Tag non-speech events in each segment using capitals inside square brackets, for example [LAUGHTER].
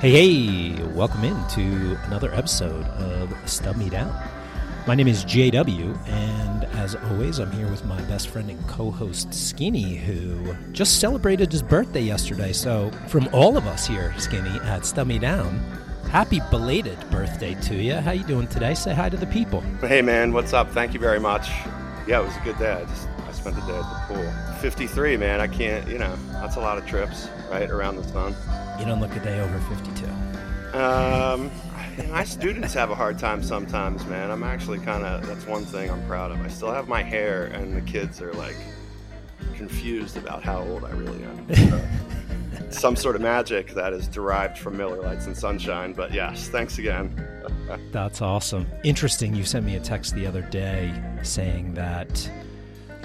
Hey, hey, welcome into another episode of Stub Me Down. My name is JW, and as always, I'm here with my best friend and co host Skinny, who just celebrated his birthday yesterday. So, from all of us here, Skinny, at Stub Me Down, happy belated birthday to you. How you doing today? Say hi to the people. Hey, man, what's up? Thank you very much. Yeah, it was a good day. I just I spent the day at the pool. 53, man. I can't, you know, that's a lot of trips, right, around the sun. You don't look a day over 52. Um, my students have a hard time sometimes, man. I'm actually kind of, that's one thing I'm proud of. I still have my hair, and the kids are like confused about how old I really am. [LAUGHS] Some sort of magic that is derived from Miller Lights and Sunshine. But yes, thanks again. [LAUGHS] That's awesome. Interesting. You sent me a text the other day saying that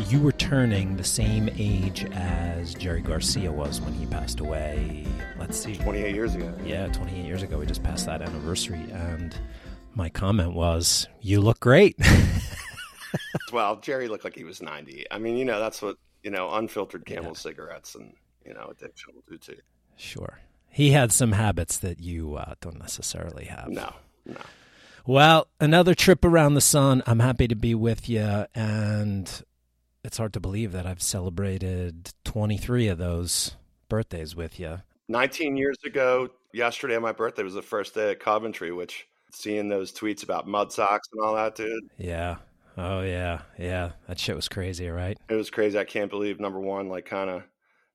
you were turning the same age as Jerry Garcia was when he passed away. Let's see. 28 years ago. Yeah, 28 years ago. We just passed that anniversary. And my comment was, You look great. [LAUGHS] well, Jerry looked like he was 90. I mean, you know, that's what, you know, unfiltered camel yeah. cigarettes and, you know, addiction will do to you. Sure. He had some habits that you uh, don't necessarily have. No, no. Well, another trip around the sun. I'm happy to be with you. And it's hard to believe that I've celebrated 23 of those birthdays with you. 19 years ago, yesterday, my birthday was the first day at Coventry, which seeing those tweets about mud socks and all that, dude. Yeah. Oh, yeah. Yeah. That shit was crazy, right? It was crazy. I can't believe, number one, like, kind of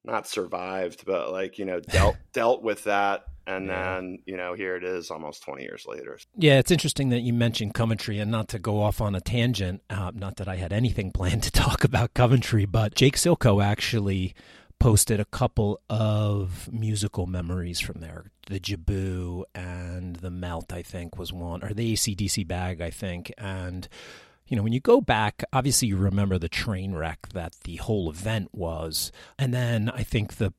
not survived, but like, you know, dealt, [LAUGHS] dealt with that and yeah. then, you know, here it is almost 20 years later. Yeah, it's interesting that you mentioned Coventry and not to go off on a tangent. Uh, not that I had anything [LAUGHS] planned to talk about Coventry, but Jake Silko actually posted a couple of musical memories from there. The Jibboo and the Melt, I think, was one, or the ACDC bag, I think. And, you know, when you go back, obviously you remember the train wreck that the whole event was. And then I think the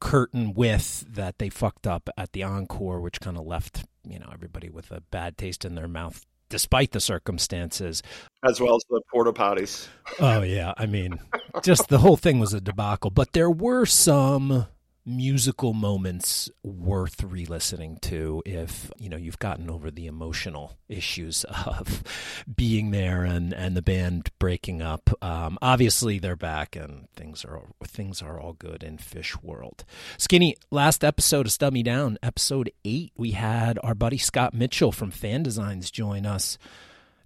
curtain with that they fucked up at the encore, which kind of left you know everybody with a bad taste in their mouth, despite the circumstances. As well as the porta potties. oh yeah, I mean, just the whole thing was a debacle. But there were some musical moments worth re-listening to if you know you've gotten over the emotional issues [LAUGHS] of being there and and the band breaking up. Um, obviously they're back and things are things are all good in Phish world. Skinny last episode of stub me down episode 8 we had our buddy Scott Mitchell from Fan Designs join us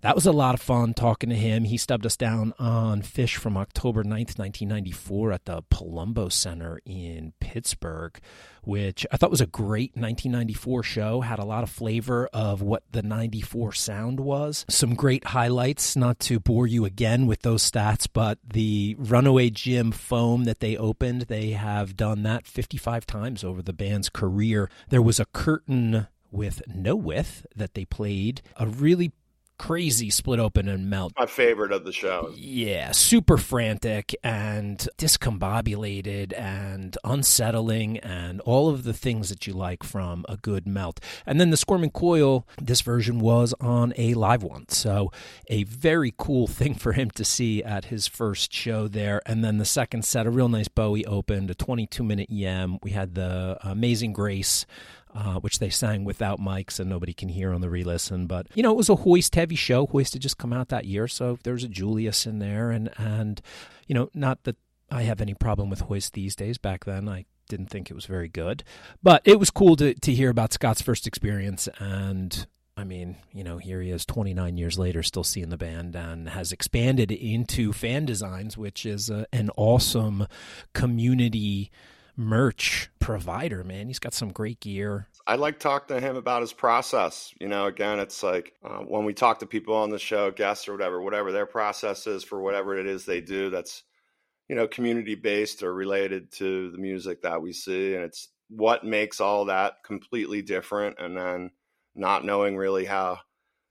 that was a lot of fun talking to him. He stubbed us down on Phish from October 9th, 1994 at the Palumbo Center in Pittsburgh, which I thought was a great 1994 show. Had a lot of flavor of what the 94 sound was. Some great highlights, not to bore you again with those stats, but the Runaway Jim foam that they opened, they have done that 55 times over the band's career. There was a curtain with no width that they played, a really crazy split open and melt. My favorite of the show. Yeah, super frantic and discombobulated and unsettling and all of the things that you like from a good melt. And then the Squirming Coil, this version was on a live one. So a very cool [LAUGHS] thing for him to see at his first show there. And then the second set, a real nice Bowie opened, a 22 minute EM. We had the Amazing Grace uh, which they sang without mics and nobody can hear on the re-listen. But you know, it was a Hoist heavy show. Hoist had just come out that year, so there's a Julius in there, and and you know, not that I have any problem with Hoist these days. Back then, I didn't think it was very good, but it was cool to to hear about Scott's first experience and. I mean, you know, here he is 29 years later, still seeing the band and has expanded into fan designs, which is a, an awesome community merch provider, man. He's got some great gear. I like talking to him about his process. You know, again, it's like uh, when we talk to people on the show, guests or whatever, whatever their process is for whatever it is they do, that's you know community based or related to the music that we see, and it's what makes all that completely different, and then not knowing really how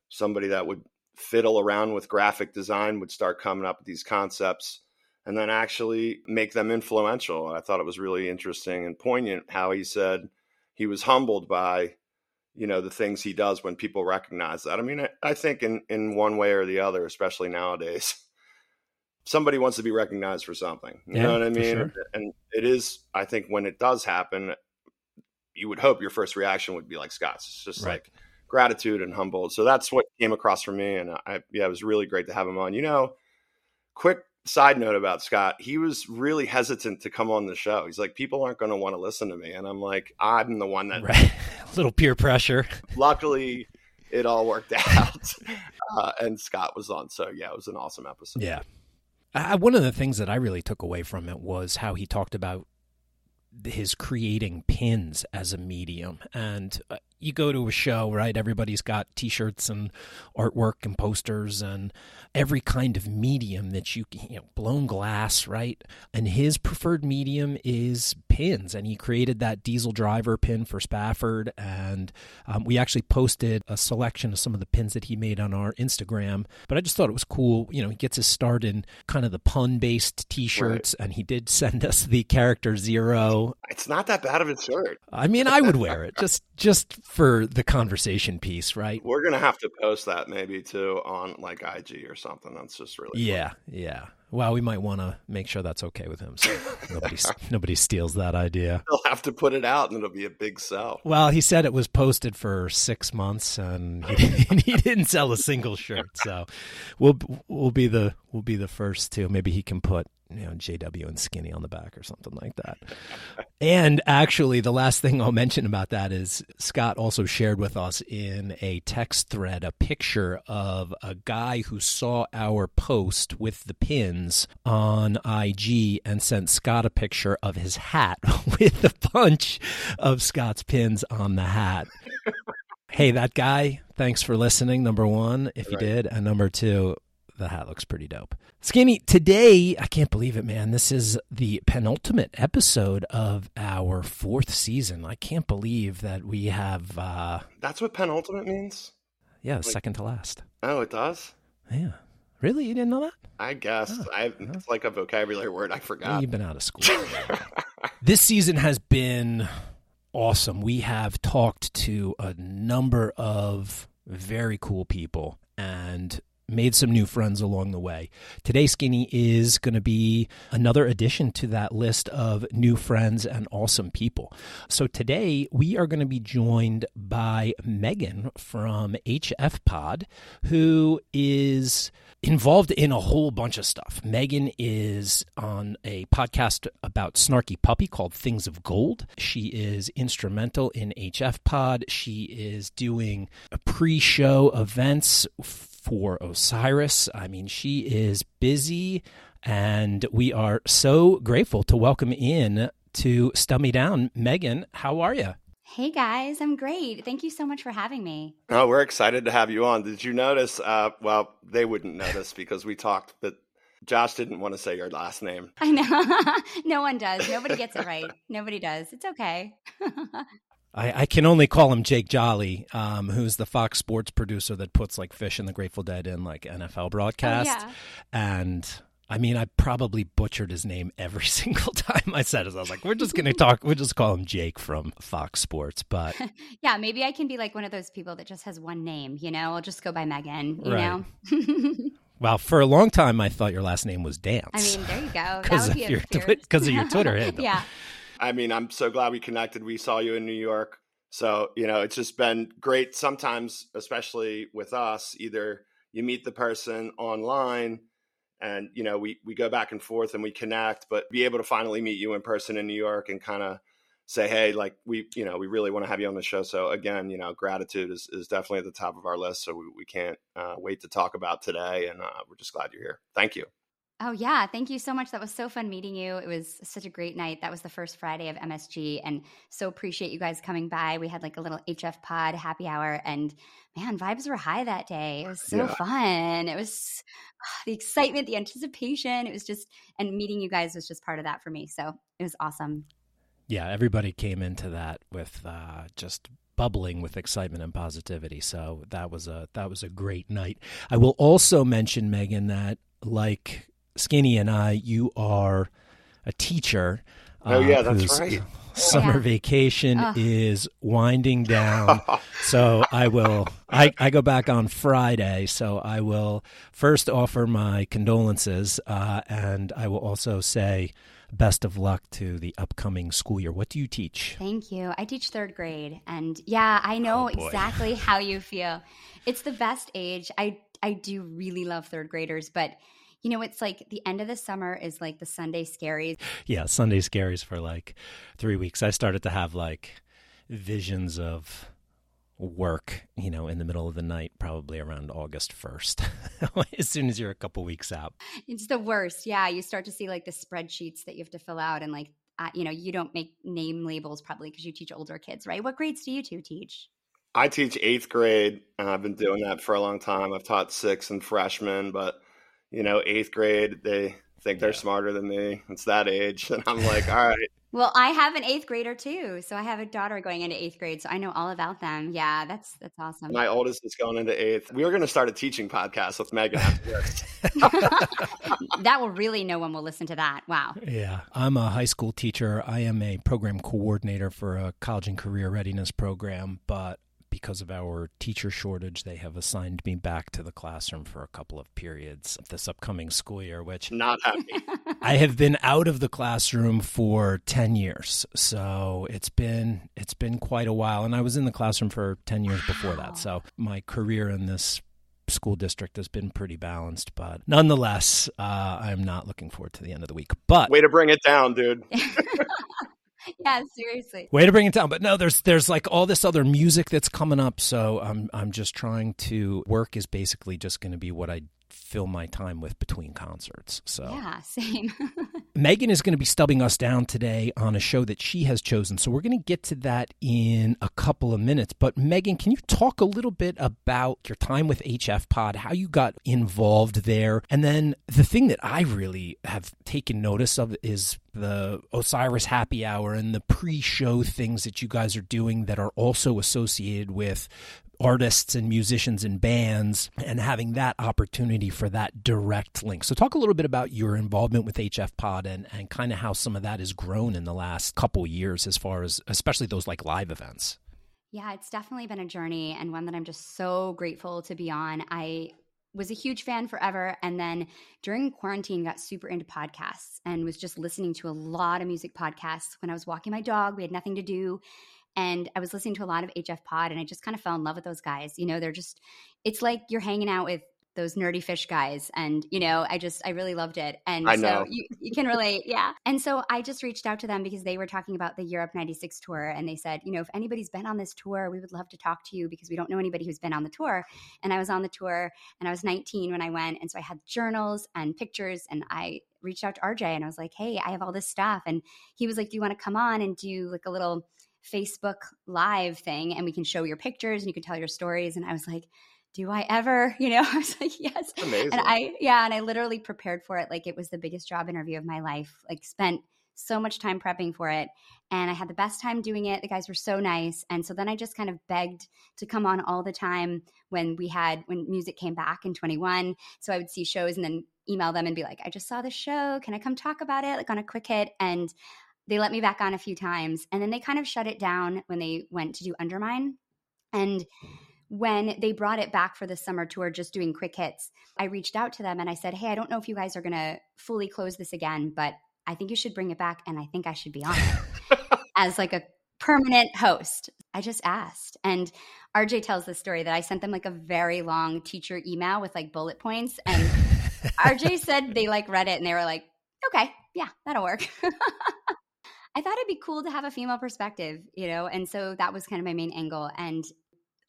somebody that would fiddle around with graphic design would start coming up with these concepts and then actually make them influential. I thought it was really interesting and poignant how he said he was humbled by you know the things he does when people recognize that. I mean, I, I think in in one way or the other, especially nowadays, [LAUGHS] somebody wants to be recognized for something. You yeah, know what I mean? Sure. And it is, I think, when it does happen, you would hope your first reaction would be like Scott's. It's just Right. like gratitude and humbled. So that's what came across for me, and I yeah, it was really great to have him on. You know, quick side note about Scott, he was really hesitant to come on the show. He's like, people aren't going to want to listen to me, and I'm like, I'm the one that. Right. [LAUGHS] A little peer pressure. [LAUGHS] Luckily, it all worked [LAUGHS] out, uh, and Scott was on. So yeah, it was an awesome episode. Yeah. I, one of the things that I really took away from it was how he talked about his creating pins as a medium. And uh, you go to a show, right? Everybody's got t shirts and artwork and posters and every kind of medium that you, can- you know, blown glass, right? And his preferred medium is pins. And he created that diesel driver pin for Spafford. And um, we actually posted a selection of some of the pins that he made on our Instagram. But I just thought it was cool. You know, he gets his start in kind of the pun based t shirts. And he did [LAUGHS] send us the character zero It's not that bad of a shirt. I mean, I would wear it just just for the conversation piece, right? We're gonna have to post that maybe too on like IG or something. That's just really Yeah, yeah. Well, we might want to make sure that's okay with him, so [LAUGHS] nobody nobody steals that idea. They'll have to put it out, and it'll be a big sell. Well, he said it was posted for six months, and he, [LAUGHS] he didn't sell a single shirt. So we'll we'll be the we'll be the first to. Maybe he can put you know JW and Skinny on the back or something like that. And actually, the last thing I'll mention about that is Scott also shared with us in a text thread a picture of a guy who saw our post with the pins on IG and sent Scott a picture of his hat [LAUGHS] with a bunch of Scott's pins on the hat. [LAUGHS] hey, that guy, thanks for listening, number one, if you did. And number two, the hat looks pretty dope. Skinny, today, I can't believe it, man. This is the penultimate episode of our fourth season. I can't believe that we have, uh, That's what penultimate means. yeah, second to last. Oh, it does. Yeah. Really? You didn't know that? I guess I. It's like a vocabulary word I forgot. You've been out of school. [LAUGHS] this season has been awesome. We have talked to a number of very cool people and made some new friends along the way. Today, Skinny is going to be another addition to that list of new friends and awesome people. So today, we are going to be joined by Megan from HF Pod, who is involved in a whole bunch of stuff. Megan is on a podcast about Snarky Puppy called Things of Gold. She is instrumental in HF Pod. She is doing pre show events for Osiris. I mean, she is busy, and we are so grateful to welcome in to Stub Me Down. Megan, how are you? Hey guys, I'm great. Thank you so much for having me. Oh, we're excited to have you on. Did you notice? Uh, well, they wouldn't notice because we talked, but Josh didn't want to say your last name. I know. [LAUGHS] no one does. Nobody gets it right. Nobody does. It's okay. [LAUGHS] I, I can only call him Jake Jolly, um, who's the Fox Sports producer that puts like Phish and the Grateful Dead in like NFL broadcast. yeah. And I mean, I probably butchered his name every [LAUGHS] single time I said it. I was like, we're just going to talk, we'll just call him Jake from Fox Sports. But [LAUGHS] yeah, maybe I can be like one of those people that just has one name, you know? I'll just go by Megan, you Right. know? [LAUGHS] well, for a long time, I thought your last name was Dance. I mean, there you go. Because of be your of your Twitter handle. yeah. I mean, I'm so glad we connected. We saw you in New York. So, you know, it's just been great. Sometimes, especially with us, either you meet the person online and, you know, we, we go back and forth and we connect, but be able to finally meet you in person in New York and kind of say, hey, like we, you know, we really want to have you on the show. So, again, you know, gratitude is, is definitely at the top of our list. So we, we can't uh, wait to talk about today. And uh, we're just glad you're here. Thank you. Oh, yeah. Thank you so much. That was so fun meeting you. It was such a great night. That was the first Friday of MSG. And so appreciate you guys coming by. We had like a little HF pod happy hour. And man, vibes were high that day. It was so Yeah. fun. It was [SIGHS] the excitement, the anticipation. It was just, and meeting you guys was just part of that for me. So it was awesome. yeah, everybody came into that with uh, just bubbling with excitement and positivity. So that was a that was a great night. I will also mention Megan that like Skinny and I, you are a teacher. Oh, yeah, uh, that's right. Summer Yeah. vacation Ugh. is winding [LAUGHS] down. so I will I, I go back on Friday, so I will first offer my condolences uh, and I will also say best of luck to the upcoming school year. What do you teach? Thank you. I teach third grade. And yeah, I know Oh, exactly how you feel. It's the best age. I, I do really love third graders, but you know, it's like the end of the summer is like the Sunday scaries. Yeah, Sunday scaries for like three weeks. I started to have like visions of work, you know, in the middle of the night, probably around August 1st, [LAUGHS] as soon as you're a couple weeks out. It's the worst. Yeah. You start to see like the spreadsheets that you have to fill out and like, uh, you know, you don't make name labels probably because you teach older kids, right? What grades do you two teach? I teach eighth grade, and I've been doing that for a long time. I've taught sixth and freshmen, but you know, eighth grade, they think they're Yeah. smarter than me. It's that age, [LAUGHS] and I'm like, all right, Well, I have an eighth grader too. So I have a daughter going into eighth grade. So I know all about them. Yeah. That's, that's awesome. my oldest is going into eighth. We are going to start a teaching podcast with Megan [LAUGHS] [LAUGHS] that will really, no one will listen to that. Wow. Yeah, I'm a high school teacher. I am a program coordinator for a college and career readiness program, but because of our teacher shortage, they have assigned me back to the classroom for a couple of periods this upcoming school year, which Not happy. [LAUGHS] I have been out of the classroom for 10 years. So it's been it's been quite a while and I was in the classroom for 10 years before that. So my career in this school district has been pretty balanced, but nonetheless, uh, I'm not looking forward to the end of the week. But Way to bring it down, dude. [LAUGHS] [LAUGHS] [LAUGHS] yeah, seriously. Way to bring it down, but no, there's there's like all this other music that's coming up, so I'm I'm just trying to work is basically just going to be what I fill my time with between concerts. So Yeah, same. [LAUGHS] Megan is going to be stubbing us down today on a show that she has chosen. So we're going to get to that in a couple of minutes. But Megan, can you talk a little bit about your time with HF Pod, how you got involved there? And then the thing that I really have taken notice of is the Osiris happy hour and the pre show things that you guys are doing that are also associated with artists and musicians and bands and having that opportunity for that direct link. So talk a little bit about your involvement with HF Pod and, and kind of how some of that has grown in the last couple years as far as especially those like live events. Yeah, it's definitely been a journey and one that I'm just so grateful to be on. I was a huge fan forever and then during quarantine got super into podcasts and was just listening to a lot of music podcasts when I was walking my dog. We had nothing to do and I was listening to a lot of HF Pod and I just kind of fell in love with those guys. You know, they're just it's like you're hanging out with those nerdy Phish guys and you know i just i really loved it and so you, you can relate yeah and so i just reached out to them because they were talking about the europe 96 tour and they said you know if anybody's been on this tour we would love to talk to you because we don't know anybody who's been on the tour and i was on the tour and i was 19 when i went and so i had journals and pictures and i reached out to rj and i was like hey i have all this stuff and he was like do you want to come on and do like a little facebook live thing and we can show your pictures and you can tell your stories and i was like do I ever? [LAUGHS] You know, I was like, yes. Amazing. And I, yeah, and I literally prepared for it like it was the biggest job interview of my life. Like, spent so much time prepping for it. And I had the best time doing it. The guys were so nice. And so then I just kind of begged to come on all the time when we had, when music came back in 21. So I would see shows and then email them and be like, I just saw the show. Can I come talk about it? Like on a quick hit. And they let me back on a few times. And then they kind of shut it down when they went to do Undermind. And when they brought it back for the summer tour, just doing quick hits, I reached out to them and I said, Hey, I don't know if you guys are going to fully close this again, but I think you should bring it back. And I think I should be on it [LAUGHS] as like a permanent host. I just asked. And RJ tells the story that I sent them like a very long teacher email with like bullet points. And RJ said they like read it and they were like, okay, yeah, that'll work. [LAUGHS] I thought it'd be cool to have a female perspective, you know? And so that was kind of my main angle. And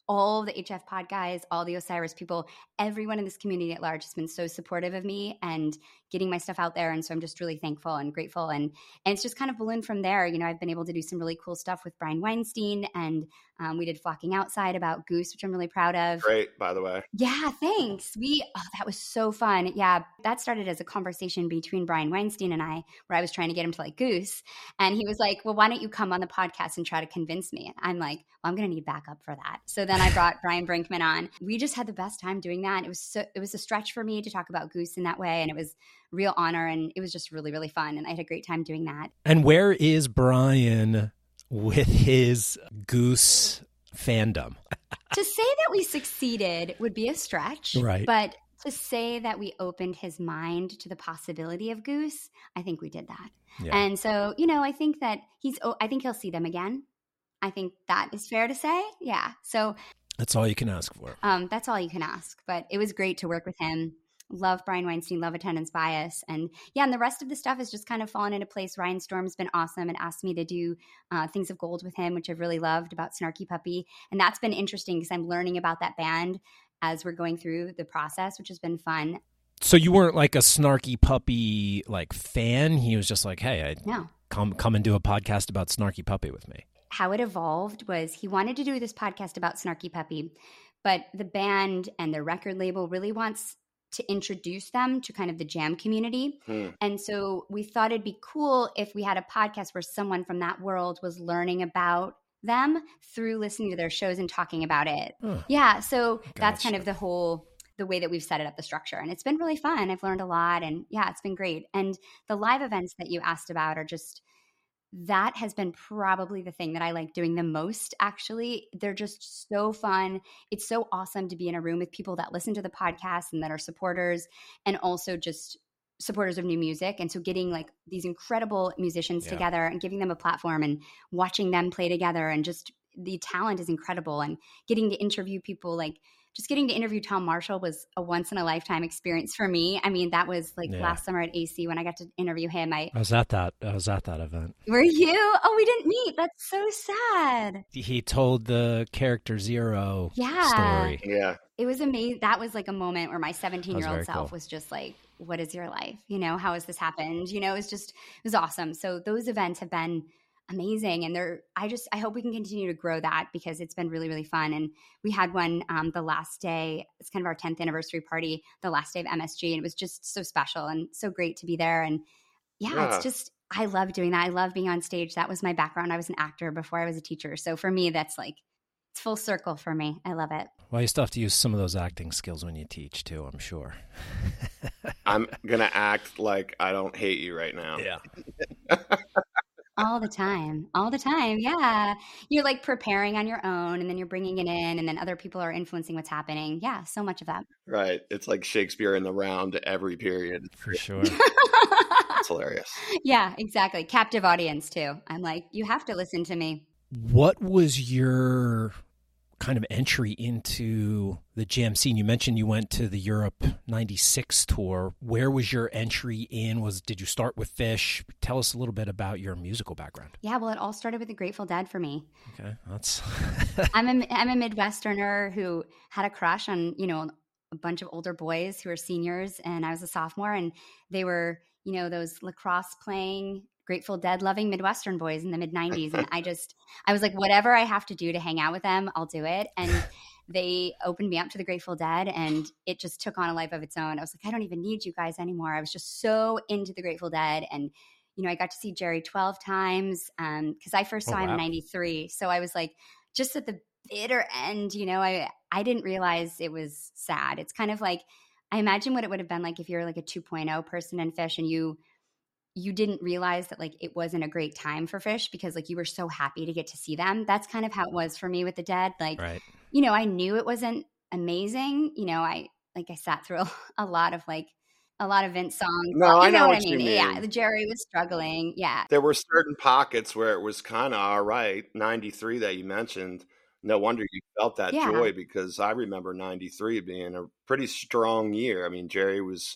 all the HF pod guys, all the Osiris people, everyone in this community at large has been so supportive of me and getting my stuff out there. And so I'm just really thankful and grateful. And and it's just kind of ballooned from there. You know, I've been able to do some really cool stuff with Brian Weinstein, and um, we did Flocking Outside about Goose, which I'm really proud of. Great, by the way. Yeah, thanks. We oh, that was so fun. Yeah, that started as a conversation between Brian Weinstein and I, where I was trying to get him to like Goose, and he was like, "Well, why don't you come on the podcast and try to convince me?" I'm like, "Well, I'm going to need backup for that." So then I brought [LAUGHS] Brian Brinkman on. We just had the best time doing that. It was so it was a stretch for me to talk about Goose in that way, and it was real honor, and it was just really really fun, and I had a great time doing that. And where is Brian with his goose fandom? [LAUGHS] to say that we succeeded would be a stretch, Right. But to say that we opened his mind to the possibility of Goose, I think we did that. Yeah. And so, you know, I think that he's, oh, I think he'll see them again. I think that is fair to say. Yeah. So That's all you can ask for. um, that's all you can ask. But it was great to work with him. Love Brian Weinstein, love attendance bias. And yeah, and the rest of the stuff has just kind of fallen into place. Ryan Storm's been awesome and asked me to do uh, Things of Gold with him, which I've really loved about Snarky Puppy. And that's been interesting because I'm learning about that band as we're going through the process, which has been fun. So you weren't like a snarky puppy like fan. He was just like, "Hey, I No. come come and do a podcast about snarky puppy with me." how it evolved was he wanted to do this podcast about Snarky Puppy, but the band and the record label really wants to introduce them to kind of the jam community. Hmm. And so we thought it'd be cool if we had a podcast where someone from that world was learning about them through listening to their shows and talking about it. Yeah, so that's kind of the whole the way that we've set it up the structure and it's been really fun. I've learned a lot and yeah, it's been great. And the live events that you asked about are just that has been probably the thing that I like doing the most actually. They're just so fun. It's so awesome to be in a room with people that listen to the podcast and that are supporters and also just supporters of new music and so getting like these incredible musicians Yeah. together and giving them a platform and watching them play together and just the talent is incredible and getting to interview people like just getting to interview Tom Marshall was a once in a lifetime experience for me. I mean, that was like Yeah. last summer at AC when I got to interview him. I I was at that. I was at that event. were you? Oh, we didn't meet. That's so sad. He told the character Zero Yeah. story. Yeah. It was amazing. That was like a moment where my 17 year old self cool. was just like, what is your life? You know, how has this happened? You know, it was just, it was awesome. So those events have been amazing. And they're, I just, I hope we can continue to grow that because it's been really, really fun. And we had one um, the last day, it's kind of our 10th anniversary party, the last day of MSG. And it was just so special and so great to be there. And yeah, Yeah. it's just, I love doing that. I love being on stage. That was my background. I was an actor before I was a teacher. So for me, that's like, it's full circle for me. I love it. Well, you still have to use some of those acting skills when you teach too. I'm sure. I'm [LAUGHS] gonna act like I don't hate you right now. Yeah. [LAUGHS] all the time all the time yeah you're like preparing on your own and then you're bringing it in and then other people are influencing what's happening yeah so much of that Right. It's like Shakespeare in the round every period. For sure. It's hilarious. yeah exactly captive audience too i'm like you have to listen to me What was your kind of entry into the jam scene? You mentioned you went to the Europe 96 tour. Where was your entry in? Was did you start with Phish? Tell us a little bit about your musical background. yeah well it all started with the grateful dead for me Okay. That's [LAUGHS] i'm a i'm a midwesterner who had a crush on you know a bunch of older boys who were seniors and i was a sophomore and they were you know those lacrosse playing grateful dead loving midwestern boys in the mid 90s and [LAUGHS] i just i was like whatever i have to do to hang out with them i'll do it. And they opened me up to the grateful dead and it just took on a life of its own. I was like i don't even need you guys anymore. I was just so into the grateful dead and you know i got to see jerry 12 times um, because i first Oh, saw him in 93 so i was like just at the bitter end you know i i didn't realize it was sad. It's kind of like i imagine what it would have been like if you're like a 2.0 person in Phish and you you didn't realize that like it wasn't a great time for Phish because like you were so happy to get to see them that's kind of how it was for me with the dead like right. you know i knew it wasn't amazing you know i like i sat through a, [LAUGHS] a lot of like a lot of Vince songs. No, you I know what what I you mean. Yeah, the Jerry was struggling. Yeah, There were certain pockets where it was kind of all right. 93 that you mentioned. No wonder you felt that Yeah. joy because I remember 93 being a pretty strong year. I mean, Jerry was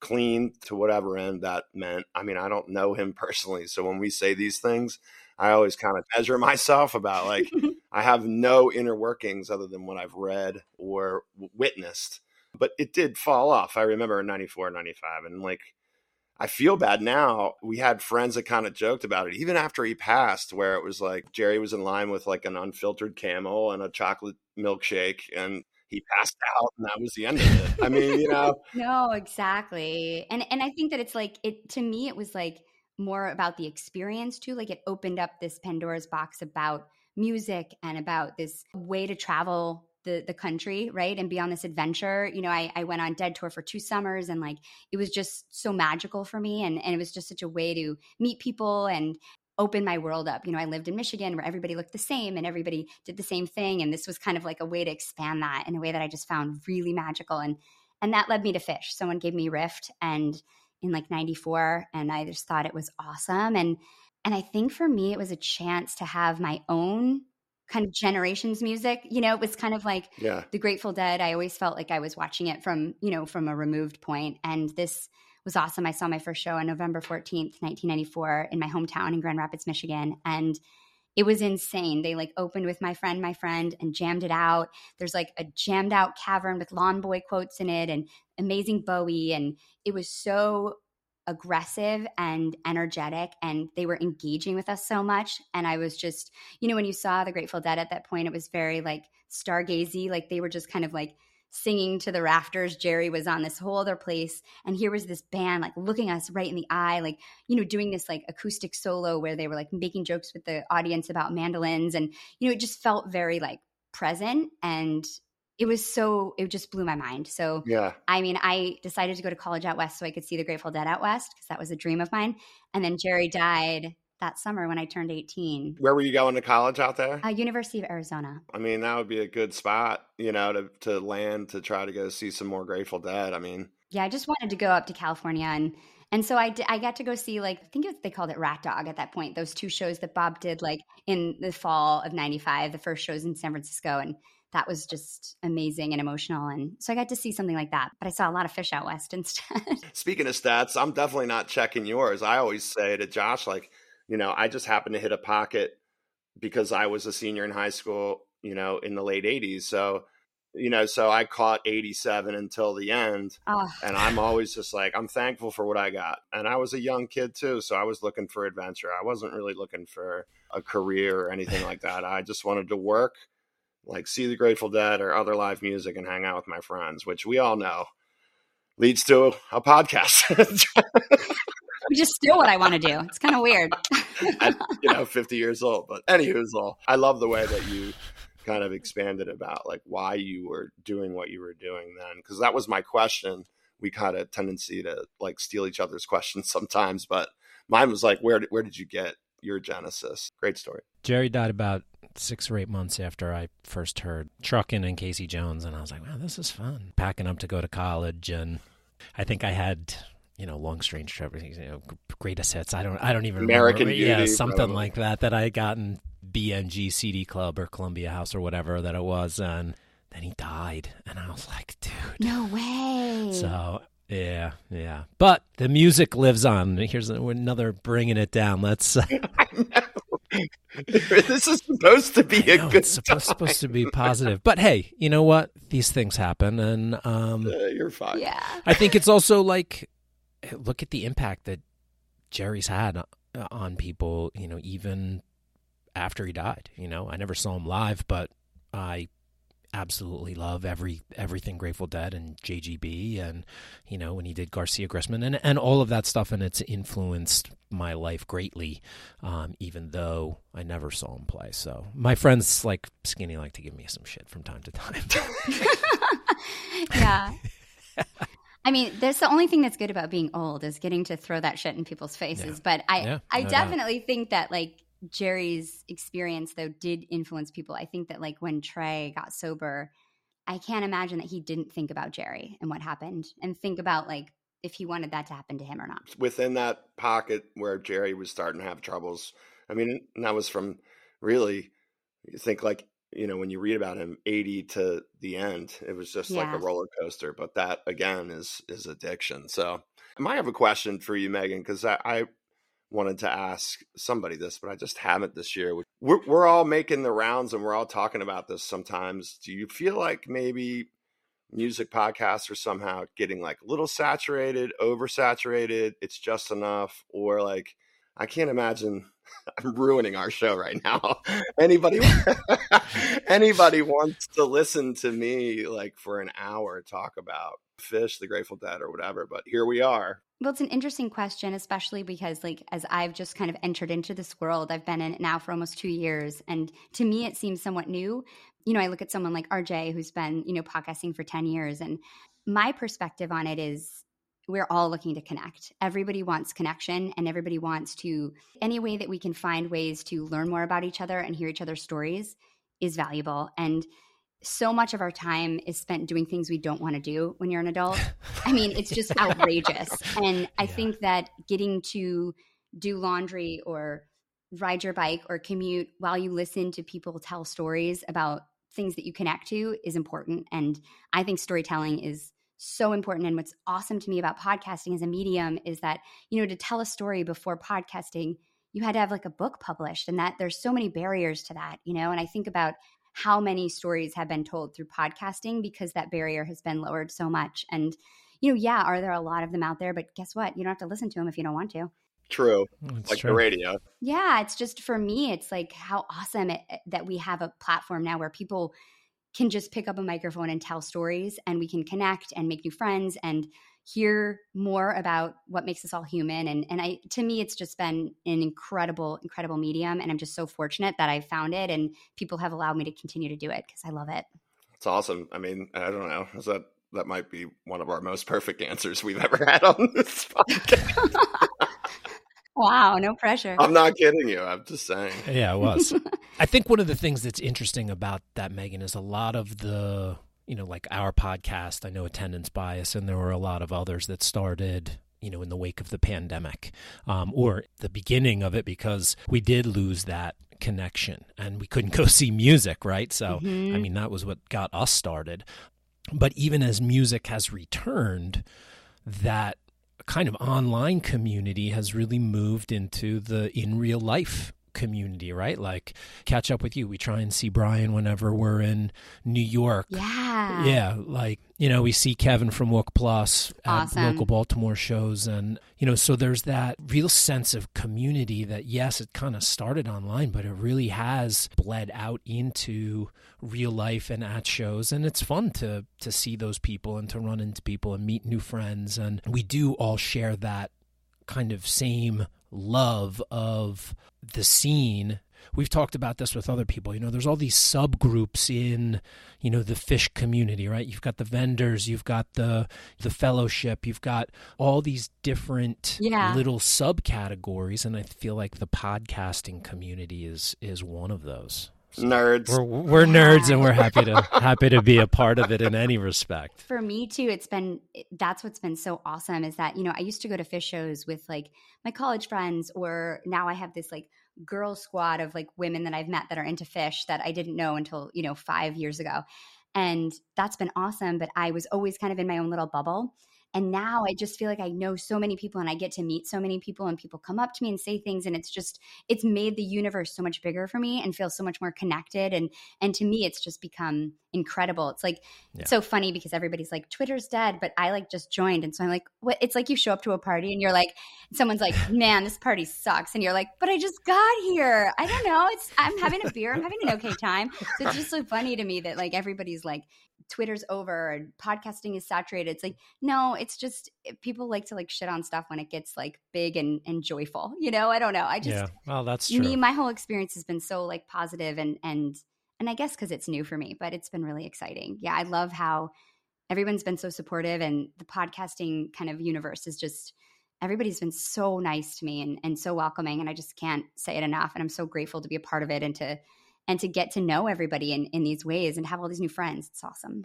clean to whatever end that meant. I mean, I don't know him personally. So when we say these things, I always kind of measure [LAUGHS] myself about like, [LAUGHS] I have no inner workings other than what I've read or w- witnessed. But it did fall off. I remember in 94, 95. And like, I feel bad now. We had friends that kind of joked about it, even after he passed, where it was like Jerry was in line with like an unfiltered camel and a chocolate milkshake, and he passed out, and that was the end of it. I mean, you know, [LAUGHS] No, exactly. And and I think that it's like it to me it was like more about the experience too. Like it opened up this Pandora's box about music and about this way to travel the the country, right? And be on this adventure. You know, I, I went on Dead Tour for two summers and like it was just so magical for me and, and it was just such a way to meet people and open my world up. You know, I lived in Michigan where everybody looked the same and everybody did the same thing. And this was kind of like a way to expand that in a way that I just found really magical. And and that led me to Phish. Someone gave me Rift and in like 94 and I just thought it was awesome and and I think for me it was a chance to have my own kind of generations music you know it was kind of like yeah the grateful dead i always felt like i was watching it from you know from a removed point and this was awesome. I saw my first show on november 14th 1994 in my hometown in grand rapids michigan and it was insane. They like opened with my friend my friend and jammed it out. There's like a jammed out cavern with lawn boy quotes in it and amazing bowie and it was so aggressive and energetic and they were engaging with us so much and i was just you know when you saw the grateful dead at that point it was very like stargazy like they were just kind of like singing to the rafters. Jerry was on this whole other place and here was this band like looking us right in the eye like you know doing this like acoustic solo where they were like making jokes with the audience about mandolins. And you know it just felt very like present and it was so it just blew my mind. So yeah. I mean i decided to go to college out west so i could see the grateful dead out west because that was a dream of mine. And then jerry died that summer when i turned 18 where were you going to college out there uh, university of arizona i mean that would be a good spot you know to to land to try to go see some more grateful dead i mean yeah i just wanted to go up to california and and so I, d- I got to go see like I think it, they called it Rat Dog at that point. Those two shows that Bob did like in the fall of '95, the first shows in San Francisco, and that was just amazing and emotional. And so I got to see something like that. But I saw a lot of Phish out west [LAUGHS] instead. Speaking of stats, I'm definitely not checking yours. I always say to Josh, like, you know, I just happened to hit a pocket because I was a senior in high school, you know, in the late 80s. So, you know, so I caught 87 until the end. oh, And I'm always just like, I'm thankful for what I got. And I was a young kid too. So I was looking for adventure. I wasn't really looking for a career or anything like that. I just wanted to work like see the Grateful Dead or other live music and hang out with my friends, which we all know leads to a podcast. [LAUGHS] which is still what I want to do. It's kind of weird. [LAUGHS] At, you know, 50 years old. But anywho's all. I love the way that you kind of expanded about like why you were doing what you were doing then. Cause that was my question. We kind of tendency to like steal each other's [LAUGHS] questions sometimes, but mine was like, where did, where did you get your genesis? Great story. Jerry died about six or eight months after I first heard Truckin' and Casey Jones, and I was like, wow, this is fun. Packing up to go to college, and I think I had, you know, Long Strange Trip, you know, greatest hits. I don't, I don't even American remember. Yeah, something probably. like that that I had gotten BMG CD Club or Columbia House or whatever that it was, and then he died, and I was like, dude. no way. So yeah, yeah. But the music lives on. Here's another bringing it down. Let's. Uh, [LAUGHS] I know. [LAUGHS] this is supposed to be I a know, good it's supposed, supposed to be positive. But hey, you know what? These things happen, and um, Uh, you're fine. yeah. I think it's also like look at the impact that Jerry's had uh, on people. You know, even after he died. You know, I never saw him live, but I absolutely love every everything Grateful Dead and JGB and you know when he did Garcia Grisman and and all of that stuff and it's influenced my life greatly um, even though I never saw him play so my friends like skinny like to give me some shit from time to time. [LAUGHS] [LAUGHS] I mean, that's the only thing that's good about being old is getting to throw that shit in people's faces. Yeah. But I, Yeah, I no doubt. definitely think that like Jerry's experience though did influence people. I think that like when Trey got sober, I can't imagine that he didn't think about Jerry and what happened and think about like if he wanted that to happen to him or not. Within that pocket where Jerry was starting to have troubles, I mean, and that was from really, you think like, you know, when you read about him, 80 to the end, it was just like a roller coaster. But that again is is addiction. So I might have a question for you, Megan, because I, I wanted to ask somebody this, but I just haven't this year. We're, we're all making the rounds and we're all talking about this sometimes. Do you feel like maybe music podcasts are somehow getting like a little saturated, oversaturated? It's just enough, or like I can't imagine. [LAUGHS] I'm ruining our show right now. [LAUGHS] anybody, [LAUGHS] anybody wants to listen to me like for an hour talk about Phish, the Grateful Dead, or whatever. But here we are. Well, it's an interesting question, especially because, like, as I've just kind of entered into this world, I've been in it now for almost two years. And to me, it seems somewhat new. You know, I look at someone like RJ, who's been, you know, podcasting for 10 years. And my perspective on it is we're all looking to connect. Everybody wants connection and everybody wants to, any way that we can find ways to learn more about each other and hear each other's stories is valuable. And so much of our time is spent doing things we don't want to do when you're an adult. I mean, it's just [LAUGHS] outrageous. And I yeah. think that getting to do laundry or ride your bike or commute while you listen to people tell stories about things that you connect to is important. And I think storytelling is so important. And what's awesome to me about podcasting as a medium is that, you know, to tell a story before podcasting, you had to have like a book published and that there's so many barriers to that, you know, and I think about how many stories have been told through podcasting because that barrier has been lowered so much. And, you know, yeah, are there a lot of them out there? But guess what? You don't have to listen to them if you don't want to. True. That's like true. the radio. Yeah. It's just for me, it's like how awesome it, that we have a platform now where people can just pick up a microphone and tell stories and we can connect and make new friends and hear more about what makes us all human and and I to me it's just been an incredible incredible medium and I'm just so fortunate that I found it and people have allowed me to continue to do it cuz I love it. It's awesome. I mean, I don't know. Is that that might be one of our most perfect answers we've ever had on this podcast. [LAUGHS] wow, no pressure. I'm not kidding you. I'm just saying. Yeah, it was. [LAUGHS] I think one of the things that's interesting about that, Megan, is a lot of the, you know, like our podcast, I know attendance bias, and there were a lot of others that started you know, in the wake of the pandemic um, or the beginning of it, because we did lose that connection and we couldn't [LAUGHS] go see music, right? So, mm-hmm. I mean, that was what got us started. But even as music has returned, that kind of online community has really moved into the in real life community, right? Like catch up with you. We try and see Brian whenever we're in New York. Yeah. Yeah. Like, you know, we see Kevin from Wook Plus at awesome. local Baltimore shows. And, you know, so there's that real sense of community that, yes, it kind of started online, but it really has bled out into real life and at shows. And it's fun to, to see those people and to run into people and meet new friends. And we do all share that kind of same love of the scene. We've talked about this with other people. You know there's all these subgroups in you know the Phish community right? You've got the vendors you've got the the fellowship you've got all these different yeah. little subcategories and i feel like the podcasting community is is one of those nerds. We're, we're nerds, and we're happy to [LAUGHS] happy to be a part of it in any respect. For me too, it's been that's what's been so awesome is that you know I used to go to Phish shows with like my college friends, or now I have this like girl squad of like women that I've met that are into Phish that I didn't know until you know five years ago, and that's been awesome. But I was always kind of in my own little bubble. And now I just feel like I know so many people and I get to meet so many people and people come up to me and say things and it's just it's made the universe so much bigger for me and feel so much more connected and and to me it's just become incredible. It's like yeah. it's so funny because everybody's like Twitter's dead, but I like just joined and so I'm like what it's like you show up to a party and you're like someone's like, [LAUGHS] "Man, this party sucks." And you're like, "But I just got here. I don't know. It's I'm having a beer. I'm having an okay time." So it's just so funny to me that like everybody's like Twitter's over and podcasting is saturated. It's like, no, it's just people like to like shit on stuff when it gets like big and, and joyful. You know, I don't know. I just, yeah, well, that's true. Me, my whole experience has been so like positive and, and, and I guess because it's new for me, but it's been really exciting. Yeah, I love how everyone's been so supportive and the podcasting kind of universe is just, everybody's been so nice to me and, and so welcoming. And I just can't say it enough. And I'm so grateful to be a part of it and to, and to get to know everybody in, in these ways and have all these new friends. It's awesome.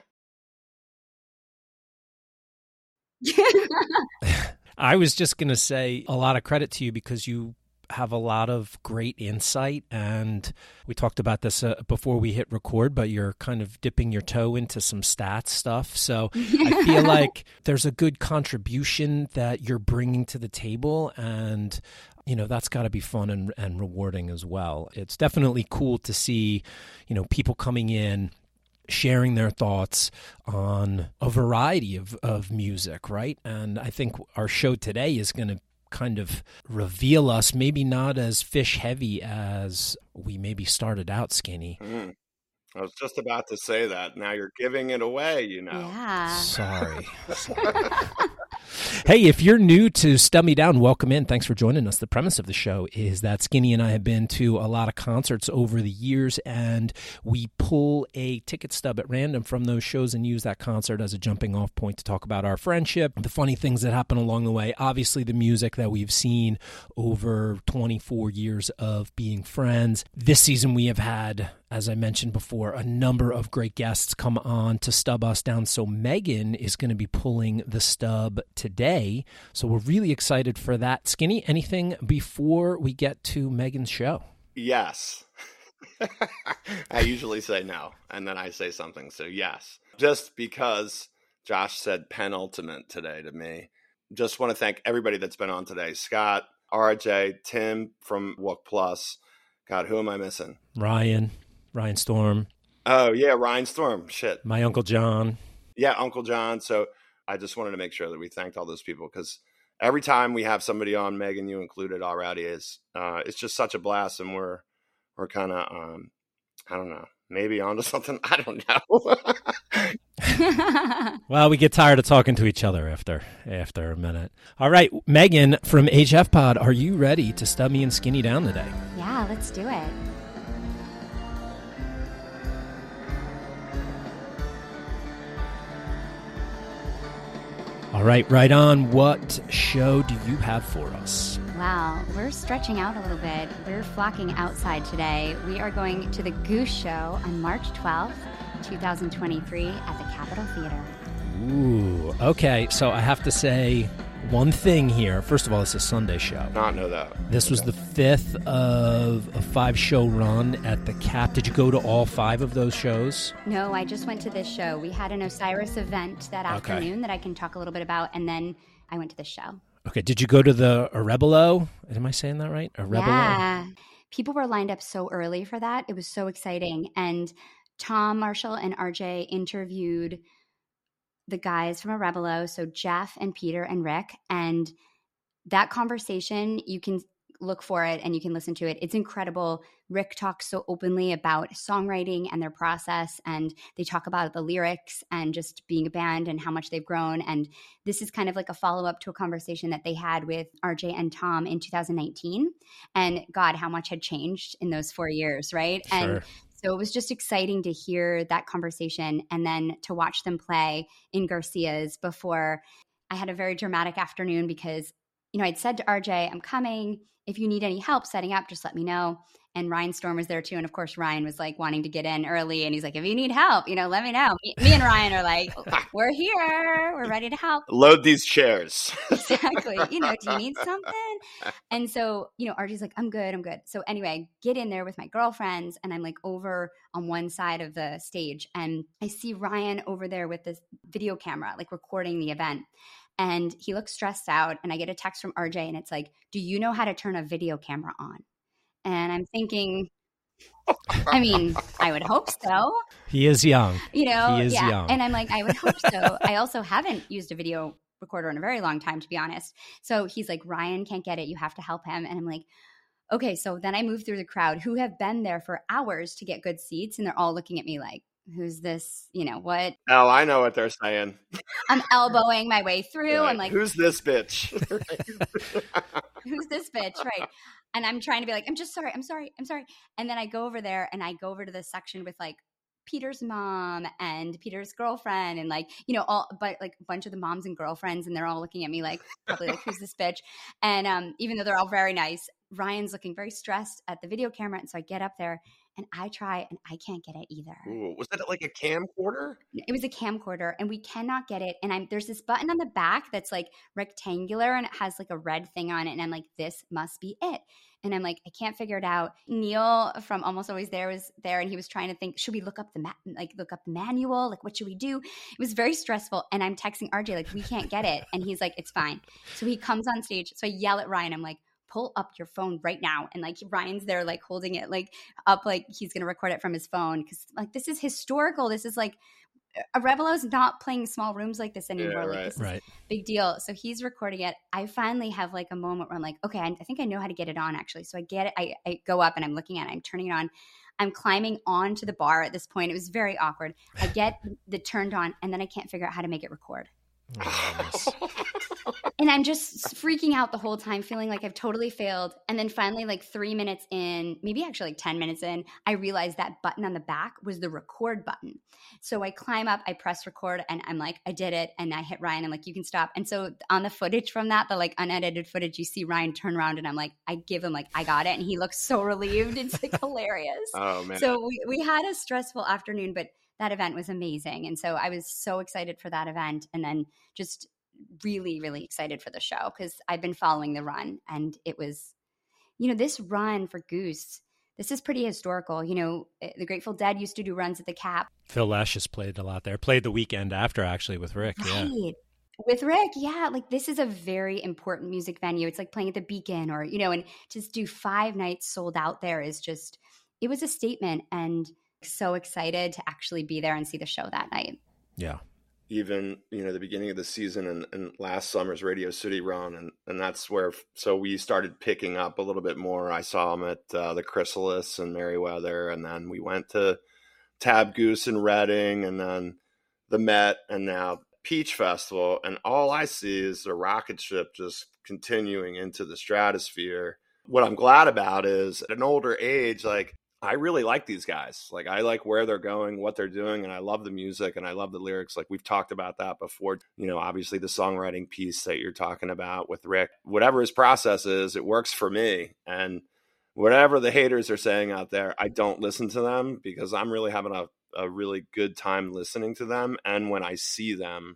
[LAUGHS] [LAUGHS] I was just going to say a lot of credit to you because you have a lot of great insight. And we talked about this uh, before we hit record, but you're kind of dipping your toe into some stats stuff. So [LAUGHS] I feel like there's a good contribution that you're bringing to the table. And you know that's got to be fun and, and rewarding as well it's definitely cool to see you know people coming in sharing their thoughts on a variety of, of music right and i think our show today is going to kind of reveal us maybe not as Phish heavy as we maybe started out skinny mm. I was just about to say that. Now you're giving it away, you know. Yeah. Sorry. [LAUGHS] [LAUGHS] hey, if you're new to Stub Down, welcome in. Thanks for joining us. The premise of the show is that Skinny and I have been to a lot of concerts over the years, and we pull a ticket stub at random from those shows and use that concert as a jumping off point to talk about our friendship, the funny things that happen along the way, obviously, the music that we've seen over 24 years of being friends. This season, we have had as I mentioned before, a number of great guests come on to stub us down. So Megan is going to be pulling the stub today. So we're really excited for that. Skinny, anything before we get to Megan's show? Yes. [LAUGHS] I usually say no, and then I say something. So, yes, just because Josh said penultimate today to me. Just want to thank everybody that's been on today Scott, RJ, Tim from Wook Plus. God, who am I missing? Ryan, Ryan Storm. Oh, yeah, Ryan Storm. Shit. My Uncle John. Yeah, Uncle John. So, I just wanted to make sure that we thanked all those people because every time we have somebody on, Megan, you included already, is uh, it's just such a blast, and we're we're kind of um, I don't know, maybe onto [LAUGHS] something. I don't know. [LAUGHS] well, we get tired of talking to each other after after a minute. All right, Megan from HF Pod, are you ready to stub me and Skinny down today? Yeah, let's do it. All right, right on. What show do you have for us? Wow, we're stretching out a little bit. We're flocking outside today. We are going to the Goose Show on March 12th, 2023 at the Capitol Theater. Ooh, okay. So I have to say one thing here. First of all, it's a Sunday show. Not know that. This was the fifth of a five show run at the Cap. Did you go to all five of those shows? No, I just went to this show. We had an Osiris event that Okay. afternoon that I can talk a little bit about, and then I went to this show. Okay. Did you go to the Orebolo? Am I saying that right? Orebolo? Yeah. People were lined up so early for that. It was so exciting. And Tom Marshall and RJ interviewed the guys from Orebolo, so Jeff and Peter and Rick. And that conversation, you can look for it and you can listen to it. It's incredible. Rick talks so openly about songwriting and their process, and they talk about the lyrics and just being a band and how much they've grown. And this is kind of like a follow up to a conversation that they had with RJ and Tom in 2019. And God, how much had changed in those four years, right? And Sure. So it was just exciting to hear that conversation and then to watch them play in Garcia's before I had a very dramatic afternoon because, you know, I'd said to RJ, I'm coming. If you need any help setting up, just let me know. And Ryan Storm was there too. And of course, Ryan was like wanting to get in early. And he's like, if you need help, you know, let me know. Me, me and Ryan are like, [LAUGHS] we're here. We're ready to help Load these chairs. [LAUGHS] exactly. You know, do you need something? And so, you know, RJ's like, I'm good, I'm good. So anyway, I get in there with my girlfriends, and I'm like over on one side of the stage, and I see Ryan over there with this video camera, like recording the event. And he looks stressed out, and I get a text from RJ, and it's like, Do you know how to turn a video camera on? And I'm thinking, I mean, I would hope so He is young. you know He is yeah young. and i'm like i would hope so [LAUGHS] i also haven't used a video recorder in a very long time to be honest so he's like ryan can't get it you have to help him and i'm like okay so then i move through the crowd who have been there for hours to get good seats and they're all looking at me like who's this you know what oh, I know what they're saying. i'm elbowing my way through You're i'm like who's this bitch? [LAUGHS] [LAUGHS] who's this bitch? Right. And i'm trying to be like i'm just sorry i'm sorry i'm sorry. And then i go over there and i go over to this section with like peter's mom and peter's girlfriend and like you know all but like a bunch of the moms and girlfriends and they're all looking at me like probably like who's this bitch? And um even though they're all very nice ryan's looking very stressed at the video camera. And so i get up there and i try and i can't get it either. Ooh, was that like a camcorder? it was a camcorder and we cannot get it and i'm there's this button on the back that's like rectangular and it has like a red thing on it and i'm like this must be it and i'm like i can't figure it out. Neil from almost always there was there and he was trying to think should we look up the ma- like look up the manual? Like what should we do? It was very stressful and i'm texting rj like we can't get it and he's like it's fine. So he comes on stage so i yell at ryan i'm like pull up your phone right now and like ryan's there like holding it like up like he's gonna record it from his phone because like this is historical this is like Orebolo is not playing small rooms like this anymore. Yeah, like right. this is Right. big deal. So he's recording it. I finally have like a moment where I'm like, okay, I, I think I know how to get it on actually. So I get it. I, I go up and I'm looking at it. I'm turning it on. I'm climbing onto the bar at this point. It was very awkward. I get the turned on and then I can't figure out how to make it record. Oh, goodness. [LAUGHS] and I'm just freaking out the whole time, feeling like I've totally failed. And then finally, like three minutes in, maybe actually like 10 minutes in, I realized that button on the back was the record button. So I climb up, I press record, and I'm like, I did it. And I hit Ryan. I'm like, you can stop. And so on the footage from that, the like unedited footage, you see Ryan turn around and I'm like, I give him like, I got it. And he looks so relieved. It's like [LAUGHS] hilarious. Oh, man. So we, we had a stressful afternoon, but that event was amazing. And so I was so excited for that event. And then just really, really excited for the show because I've been following the run and it was, you know, this run for Goose, this is pretty historical. You know, eh, the Grateful Dead used to do runs at the Cap. Phil Lesh has played a lot there. Played the weekend after actually with Rick. Right. Yeah. With Rick, yeah, like this is a very important music venue. It's like playing at the Beacon or, you know, and just do five nights sold out there is just, it was a statement and so excited to actually be there and see the show that night. Yeah even you know the beginning of the season and, and, last summer's Radio City run, and and that's where so we started picking up a little bit more. I saw them at uh, the Chrysalis and Merriweather, and then we went to Tab Goose and Reading, and then the Met, and now Peach Festival, and all I see is the rocket ship just continuing into the stratosphere. What I'm glad about is at an older age, like I really like these guys. Like I like where they're going, what they're doing, and I love the music and I love the lyrics. Like we've talked about that before. You know, obviously the songwriting piece that you're talking about with Rick, whatever his process is, it works for me. And whatever the haters are saying out there, I don't listen to them because I'm really having a, a really good time listening to them. And when I see them,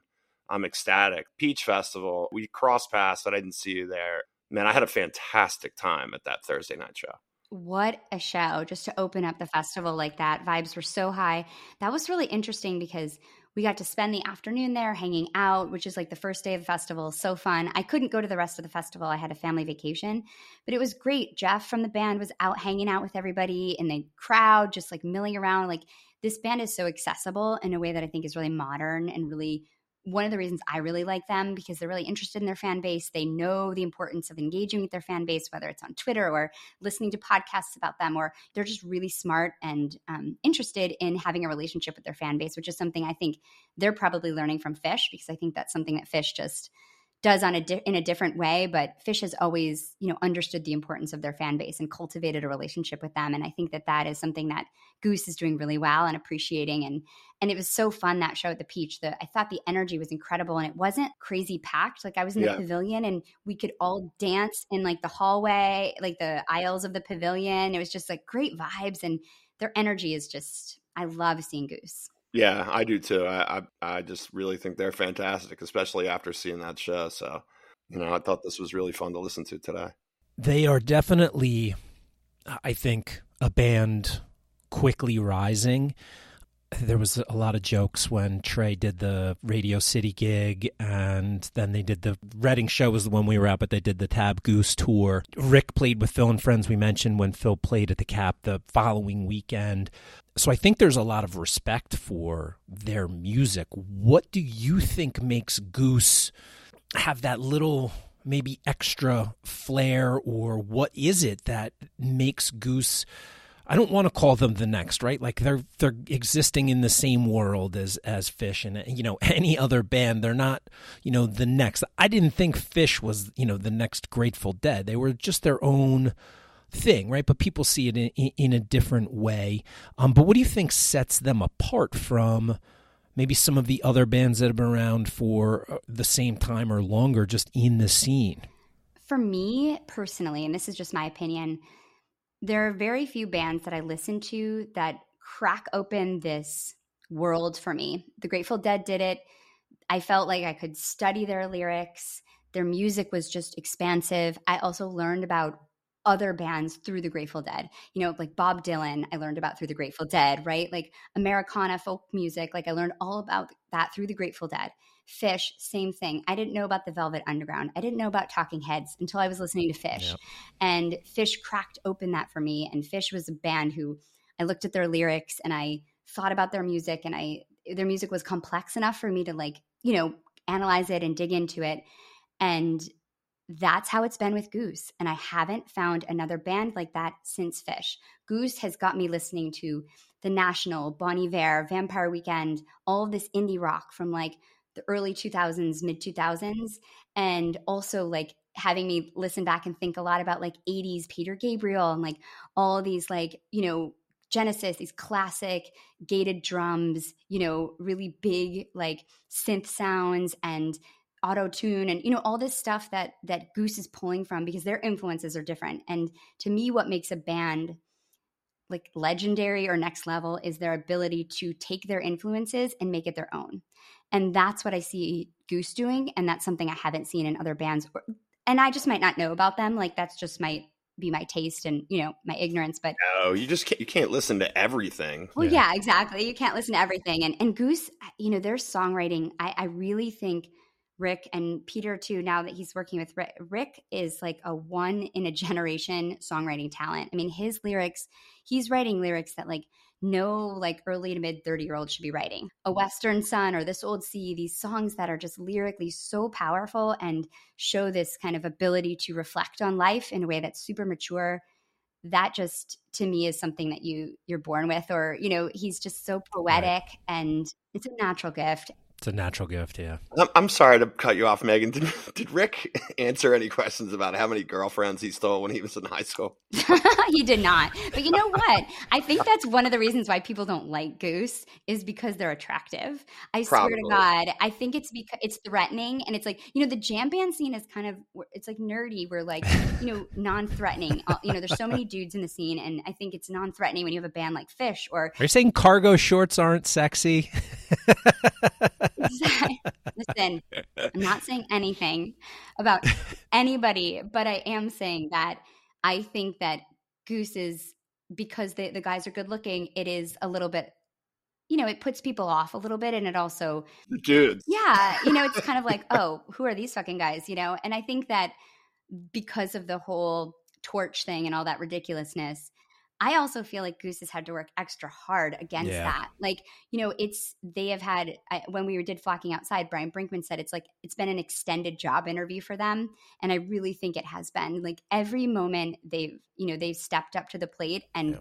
I'm ecstatic. Peach Festival, we cross paths, but I didn't see you there. Man, I had a fantastic time at that Thursday night show what a show just to open up the festival like that. Vibes were so high. That was really interesting because we got to spend the afternoon there hanging out, which is like the first day of the festival. So fun. I couldn't go to the rest of the festival. I had a family vacation, but it was great. Jeff from the band was out hanging out with everybody in the crowd, just like milling around. Like this band is so accessible in a way that I think is really modern and really one of the reasons I really like them because they're really interested in their fan base. They know the importance of engaging with their fan base, whether it's on Twitter or listening to podcasts about them, or they're just really smart and um, interested in having a relationship with their fan base, which is something I think they're probably learning from Phish because I think that's something that Phish just does on a di- in a different way but Phish has always you know understood the importance of their fan base and cultivated a relationship with them. And i think that that is something that goose is doing really well and appreciating. And and it was so fun that show at the peach the i thought the energy was incredible and it wasn't crazy packed. Like i was in yeah. the pavilion and we could all dance in like the hallway like the aisles of the pavilion. It was just like great vibes and their energy is just i love seeing goose yeah, I do too. I, I, I just really think they're fantastic, especially after seeing that show. So, you know, I thought this was really fun to listen to today. They are definitely, I think, a band quickly rising there was a lot of jokes when Trey did the Radio City gig, and then they did the Reading show was the one we were at, but they did the Tab Goose tour. Rick played with Phil and Friends. We mentioned when Phil played at the Cap the following weekend. So I think there's a lot of respect for their music. What do you think makes Goose have that little maybe extra flair, or what is it that makes Goose? I don't want to call them the next, right? Like they're they're existing in the same world as as Phish and you know any other band. They're not you know the next. I didn't think Phish was you know the next Grateful Dead. They were just their own thing, right? But people see it in, in a different way. Um, but what do you think sets them apart from? Maybe some of the other bands that have been around for uh, the same time or longer, just in the scene. For me personally, and this is just my opinion, there are very few bands that I listen to that crack open this world for me. The Grateful Dead did it. I felt like I could study their lyrics. Their music was just expansive. I also learned about other bands through the Grateful Dead. You know, like Bob Dylan, I learned about through the Grateful Dead, right? Like Americana folk music, like I learned all about that through the Grateful Dead. Phish, same thing. I didn't know about the Velvet Underground. I didn't know about Talking Heads until I was listening to Phish. Yep. And Phish cracked open that for me. And Phish was a band who I looked at their lyrics and I thought about their music and I their music was complex enough for me to like, you know, analyze it and dig into it. And that's how it's been with Goose. And I haven't found another band like that since Phish. Goose has got me listening to The National, Bon Iver, Vampire Weekend, all of this indie rock from like the early 2000s, mid 2000s, and also like having me listen back and think a lot about like 80s Peter Gabriel and like all these like, you know, Genesis, these classic gated drums, you know, really big like synth sounds and auto tune and you know all this stuff that that Goose is pulling from because their influences are different. And to me what makes a band like legendary or next level is their ability to take their influences and make it their own. And that's what I see Goose doing and that's something I haven't seen in other bands and I just might not know about them. Like that's just my be my taste and you know my ignorance but no you just can't you can't listen to everything well yeah, yeah exactly you can't listen to everything and and goose you know their songwriting i i really think rick and peter too now that he's working with rick, rick is like a one in a generation songwriting talent i mean his lyrics he's writing lyrics that like no like early to mid 30 year old should be writing. A Western Sun or This Old Sea, these songs that are just lyrically so powerful and show this kind of ability to reflect on life in a way that's super mature. That just to me is something that you you're born with or you know he's just so poetic right. and it's a natural gift it's a natural gift, yeah. I'm, I'm sorry to cut you off, Megan. Did, [LAUGHS] did Rick answer any questions about how many girlfriends he stole when he was in high school? [LAUGHS] he did not. But you know what? I think that's one of the reasons why people don't like Goose is because they're attractive. I Probably. swear to God, I think it's because it's threatening and it's like you know the jam band scene is kind of it's like nerdy. We're like you know [LAUGHS] non-threatening. Uh, you know, there's so many dudes in the scene, and I think it's non-threatening when you have a band like Phish or. Are you saying cargo shorts aren't sexy? [LAUGHS] Listen, I'm not saying anything about anybody, but I am saying that I think that Goose is because the, the guys are good looking, it is a little bit you know, it puts people off a little bit and it also the dudes. Yeah. You know, it's kind of like, oh, who are these fucking guys? You know? And I think that because of the whole torch thing and all that ridiculousness, I also feel like Goose has had to work extra hard against yeah. that. Like, you know, it's they have had I, when we did flocking outside. Brian Brinkman said it's like it's been an extended job interview for them, and I really think it has been. Like every moment they've you know they've stepped up to the plate and. Yeah.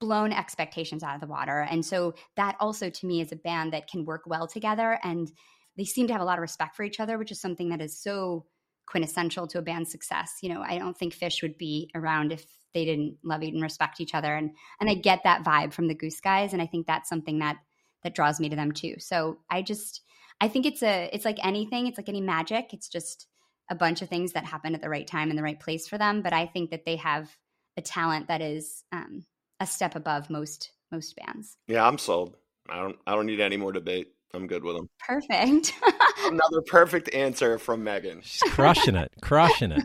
blown expectations out of the water and so that also to me is a band that can work well together and they seem to have a lot of respect for each other which is something that is so quintessential to a band's success you know i don't think Phish would be around if they didn't love and respect each other and and I get that vibe from the Goose guys and I think that's something that that draws me to them too. So I just I think it's a it's like anything, it's like any magic. It's just a bunch of things that happen at the right time in the right place for them, but I think that they have a talent that is um, a step above most most bands. Yeah, I'm sold. I don't I don't need any more debate. I'm good with them. Perfect. [LAUGHS] Another perfect answer from Megan. She's crushing it. Crushing it.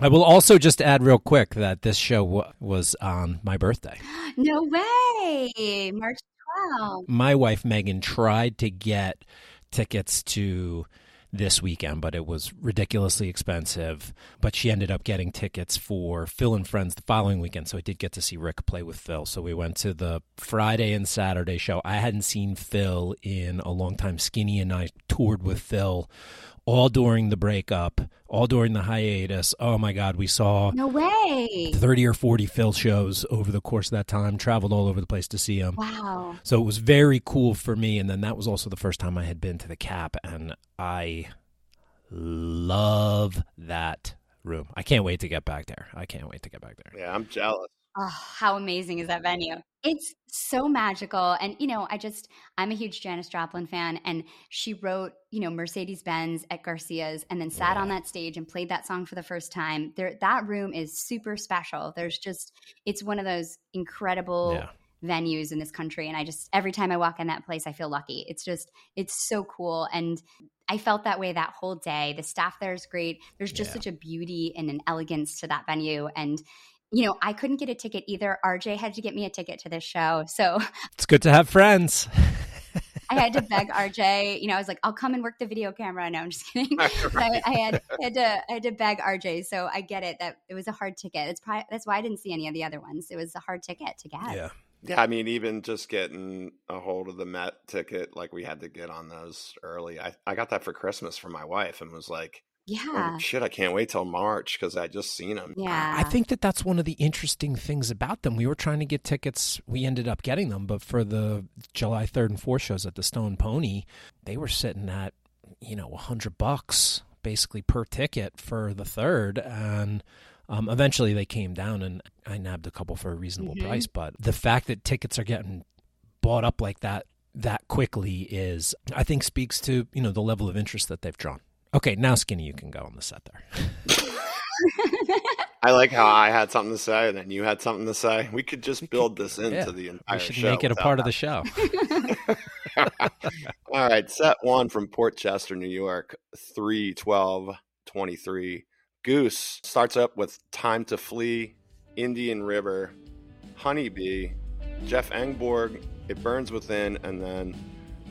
I will also just add real quick that this show w- was on my birthday. No way. March 12th. My wife, Megan, tried to get tickets to this weekend, but it was ridiculously expensive. But she ended up getting tickets for Phil and Friends the following weekend. So I did get to see Rick play with Phil. So we went to the Friday and Saturday show. I hadn't seen Phil in a long time. Skinny and I toured with Phil all during the breakup, all during the hiatus. Oh my God, we saw no way thirty or forty Phil shows over the course of that time. Traveled all over the place to see him. Wow! So it was very cool for me. And then that was also the first time I had been to the Cap, and I love that room. I can't wait to get back there. I can't wait to get back there. Yeah, I'm jealous. Oh, how amazing is that venue? It's so magical. And, you know, I just, I'm a huge Janis Joplin fan. And she wrote, you know, Mercedes Benz at Garcia's and then sat yeah. on that stage and played that song for the first time. There, that room is super special. There's just, it's one of those incredible. Yeah. venues in this country and i just every time i walk in that place i feel lucky it's just it's so cool and I felt that way that whole day. The staff there is great. There's just yeah. such a beauty and an elegance to that venue. And you know, I couldn't get a ticket either. RJ had to get me a ticket to this show. So [LAUGHS] it's good to have friends. I had to beg [LAUGHS] RJ. You know, I was like, "I'll come and work the video camera." No, I'm just [LAUGHS] kidding. I, I, had, had to I had to beg RJ. So I get it that it was a hard ticket. It's probably that's why I didn't see any of the other ones. It was a hard ticket to get. Yeah. Yeah, I mean, even just getting a hold of the Met ticket, like we had to get on those early. I, I got that for Christmas for my wife and was like, Yeah. Oh, shit, I can't wait till March because I just seen them. Yeah. I think that that's one of the interesting things about them. We were trying to get tickets. We ended up getting them, but for the July 3rd and 4th shows at the Stone Pony, they were sitting at, you know, 100 bucks basically per ticket for the third. And um, eventually they came down and I nabbed a couple for a reasonable Mhm. price. But the fact that tickets are getting bought up like that that quickly is, I think, speaks to, you know, the level of interest that they've drawn. Okay, now Skinny, you can go on the set there. [LAUGHS] I like how I had something to say and then you had something to say. We could just build this into yeah, the entire We should show make it a part of the show. [LAUGHS] All right, set one from Port Chester, New York, 3 12 23. Goose starts up with Time to Flee, Indian River, Honeybee, Jeff Engborg, It Burns Within, and then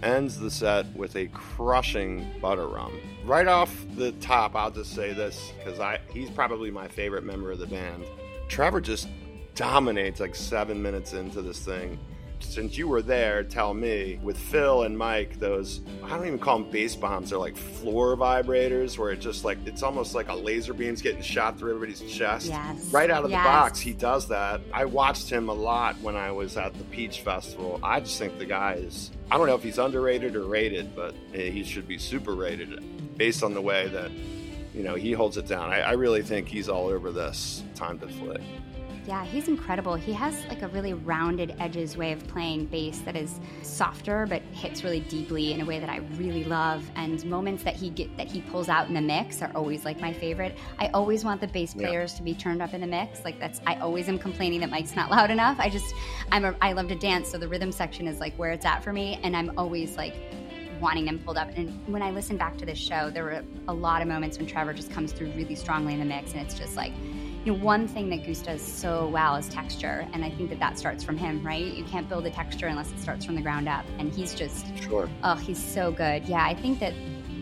ends the set with a crushing butter rum. Right off the top, I'll just say this because I he's probably my favorite member of the band. Trevor just dominates like seven minutes into this thing. Since you were there, tell me with Phil and Mike, those I don't even call them bass bombs, they're like floor vibrators where it just like it's almost like a laser beam's getting shot through everybody's chest. Yes. Right out of Yes. the box, he does that. I watched him a lot when I was at the Peach Festival. I just think the guy is, I don't know if he's underrated or rated, but eh, he should be super rated based on the way that, you know, he holds it down. I, I really think he's all over this time to flee. Yeah, he's incredible. He has like a really rounded edges way of playing bass that is softer but hits really deeply in a way that I really love. And moments that he get that he pulls out in the mix are always like my favorite. I always want the bass Yeah. players to be turned up in the mix. Like that's I always am complaining that Mike's not loud enough. I just I'm a I love to dance, so the rhythm section is like where it's at for me, and I'm always like wanting them pulled up. And when I listen back to this show, there were a lot of moments when Trevor just comes through really strongly in the mix, and it's just like, you know, one thing that Goose does so well is texture, and I think that that starts from him, right? You can't build a texture unless it starts from the ground up, and he's just, Sure. oh, he's so good. Yeah, I think that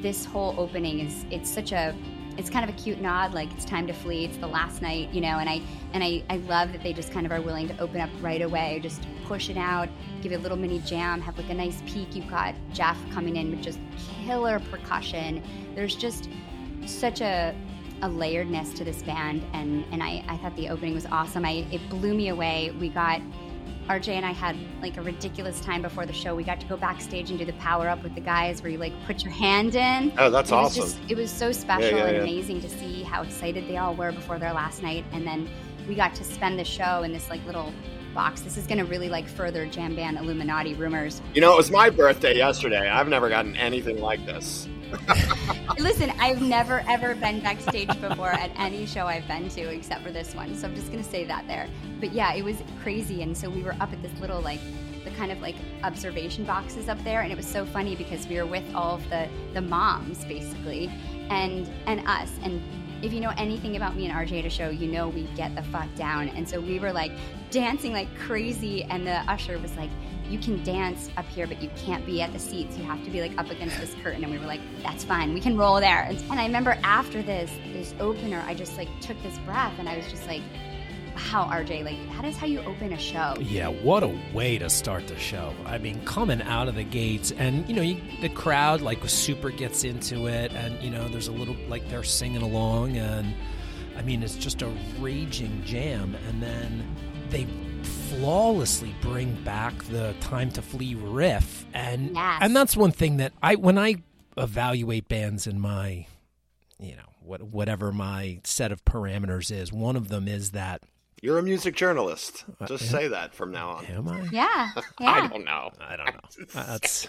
this whole opening is it's such a it's kind of a cute nod like it's time to flee it's the last night you know and i and i i love that they just kind of are willing to open up right away just push it out give it a little mini jam have like a nice peak you've got jeff coming in with just killer percussion there's just such a a layeredness to this band and and I, I thought the opening was awesome I it blew me away we got RJ and I had like a ridiculous time before the show. We got to go backstage and do the power up with the guys where you like put your hand in. Oh, that's it awesome. Was just, it was so special yeah, and yeah. amazing to see how excited they all were before their last night. And then we got to spend the show in this like little box. This is going to really like further jam band Illuminati rumors. You know, it was my birthday yesterday. I've never gotten anything like this. Listen, I've never ever been backstage before at any show I've been to except for this one. So I'm just going to say that there. But yeah, it was crazy. And so we were up at this little like the kind of like observation boxes up there and it was so funny because we were with all of the the moms basically and and us and if you know anything about me and RJ at a show, you know we get the fuck down. And so we were like dancing like crazy, and the usher was like, You can dance up here, but you can't be at the seats. You have to be like up against this curtain. And we were like, That's fine, we can roll there. And, and I remember after this, this opener, I just like took this breath and I was just like, Wow, RJ, like that is how you open a show. Yeah, what a way to start the show. I mean, coming out of the gates, and you know, you, the crowd like super gets into it, and you know, there's a little like they're singing along, and I mean, it's just a raging jam, and then they flawlessly bring back the time to flee riff, and Yes. and that's one thing that I when I evaluate bands in my, you know, what whatever my set of parameters is, one of them is that. You're a music journalist. Uh, Just yeah. say that from now on. Am I? Yeah. [LAUGHS] I don't know. I don't know. That's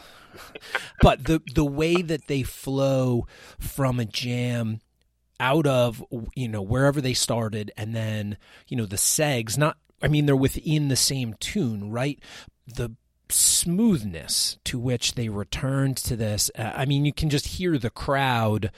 but the the way that they flow from a jam out of you know wherever they started and then you know the segs not I mean they're within the same tune right? The smoothness to which they returned to this uh, I mean you can just hear the crowd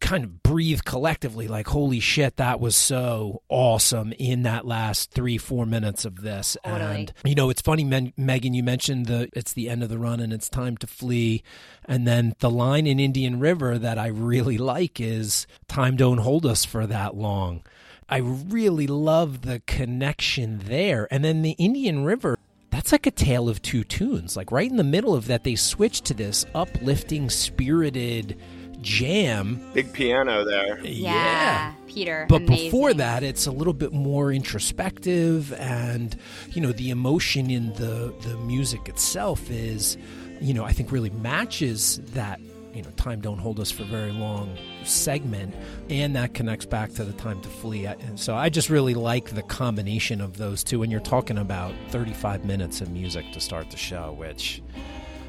kind of breathe collectively like holy shit that was so awesome in that last three four minutes of this. Totally. and you know it's funny Men- megan you mentioned the it's the end of the run and it's time to flee. And then the line in indian river that i really like is time don't hold us for that long i really love the connection there and then the indian river that's like a tale of two tunes like right in the middle of that they switch to this uplifting spirited jam. Big piano there. Yeah, Peter. But amazing. before that, it's a little bit more introspective, and you know, the emotion in the the music itself is, you know, I think really matches that. You know, time don't hold us for very long segment, and that connects back to the time to flee. And so I just really like the combination of those two. And you're talking about 35 minutes of music to start the show, which,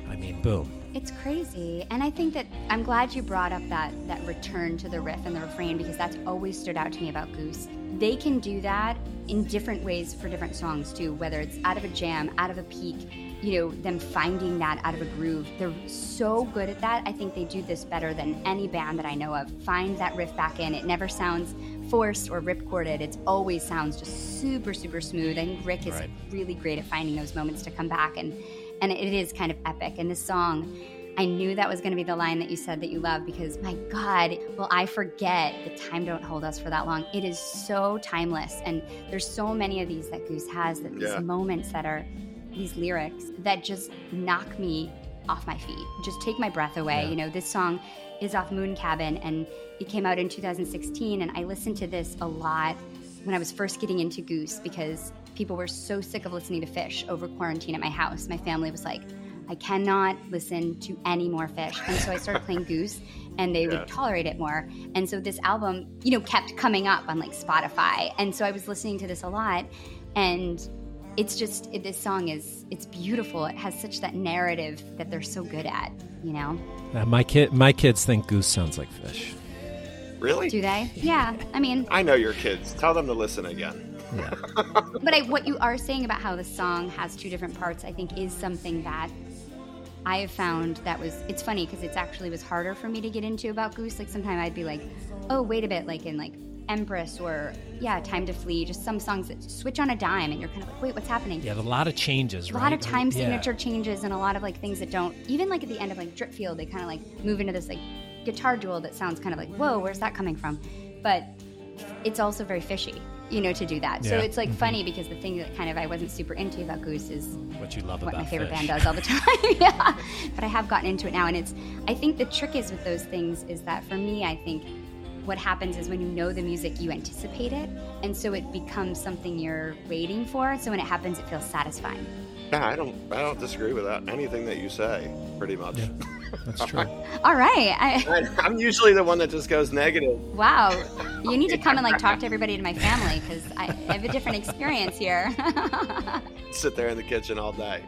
I mean, boom. It's crazy. And I think that I'm glad you brought up that that return to the riff and the refrain because that's always stood out to me about Goose. They can do that in different ways for different songs too, whether it's out of a jam, out of a peak, you know, them finding that out of a groove. They're so good at that. I think they do this better than any band that I know of. Find that riff back in. It never sounds forced or ripcorded. It always sounds just super, super smooth. I think Rick is Right. really great at finding those moments to come back and and it is kind of epic. And this song, I knew that was going to be the line that you said that you love because my God, will I forget the time don't hold us for that long. It is so timeless. And there's so many of these that Goose has that these Yeah. moments that are these lyrics that just knock me off my feet, just take my breath away. Yeah. You know, this song is off Moon Cabin and it came out in 2016. And I listened to this a lot when I was first getting into Goose because people were so sick of listening to Phish over quarantine at my house. My family was like, I cannot listen to any more Phish. And so I started playing [LAUGHS] Goose and they Yeah. would tolerate it more. And so this album, you know, kept coming up on like Spotify. And so I was listening to this a lot and it's just it, this song is it's beautiful. It has such that narrative that they're so good at, you know. Uh, my kid, my kids think Goose sounds like Phish. Really? Do they? Yeah. I mean, I know your kids. Tell them to listen again. Yeah. [LAUGHS] But I, what you are saying about how the song has two different parts, I think, is something that I have found that was. It's funny because it's actually was harder for me to get into about Goose. Like sometimes I'd be like, oh, wait a bit, like in like Empress or yeah, Time to Flee, just some songs that switch on a dime, and you're kind of like, wait, what's happening? Yeah, a lot of changes, a right? lot of time Yeah. signature changes and a lot of like things that don't even like at the end of like Dripfield they kind of like move into this like guitar duel that sounds kind of like whoa where's that coming from but it's also very fishy you know to do that so it's like mm-hmm. funny because the thing that kind of I wasn't super into about Goose is What you love what about my favorite Phish. band does all the [LAUGHS] time [LAUGHS] yeah but I have gotten into it now and it's I think the trick is with those things is that for me I think what happens is when you know the music you anticipate it and so it becomes something you're waiting for so when it happens it feels satisfying Yeah, I don't. I don't disagree with that. Anything that you say, pretty much. Yeah. [LAUGHS] That's true. All right. I, I, [LAUGHS] I'm usually the one that just goes negative. wow. You need to come and like talk to everybody in my family because I, I have a different experience here. [LAUGHS] Sit there in the kitchen all day.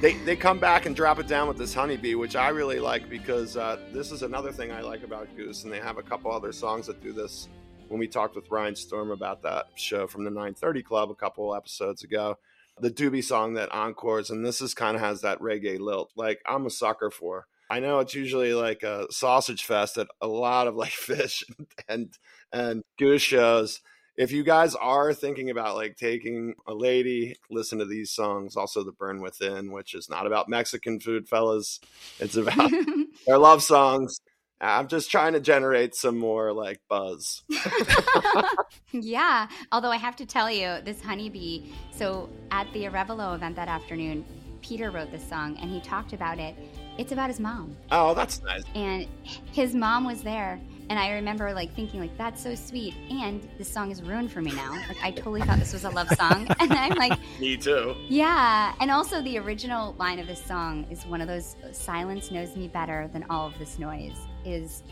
they they come back and drop it down with this honeybee, which I really like because uh, this is another thing I like about Goose, and they have a couple other songs that do this. When we talked with Ryan Storm about that show from the 930 Club a couple episodes ago, the Doobie song that encores, and this is kind of has that reggae lilt. Like I'm a sucker for. I know it's usually like a sausage fest at a lot of like [LAUGHS] Phish and and goose shows if you guys are thinking about like taking a lady, listen to these songs. Also, The Burn Within, which is not about Mexican food, fellas. It's about [LAUGHS] their love songs. I'm just trying to generate some more like buzz. [LAUGHS] yeah. Although I have to tell you, this honeybee. So at the Orebolo event that afternoon, Peter wrote this song and he talked about it. It's about his mom. Oh, that's nice. and his mom was there and i remember like thinking like that's so sweet and this song is ruined for me now like i totally thought this was a love song [LAUGHS] and i'm like [LAUGHS] Me too. yeah and also the original line of this song is one of those silence knows me better than all of this noise is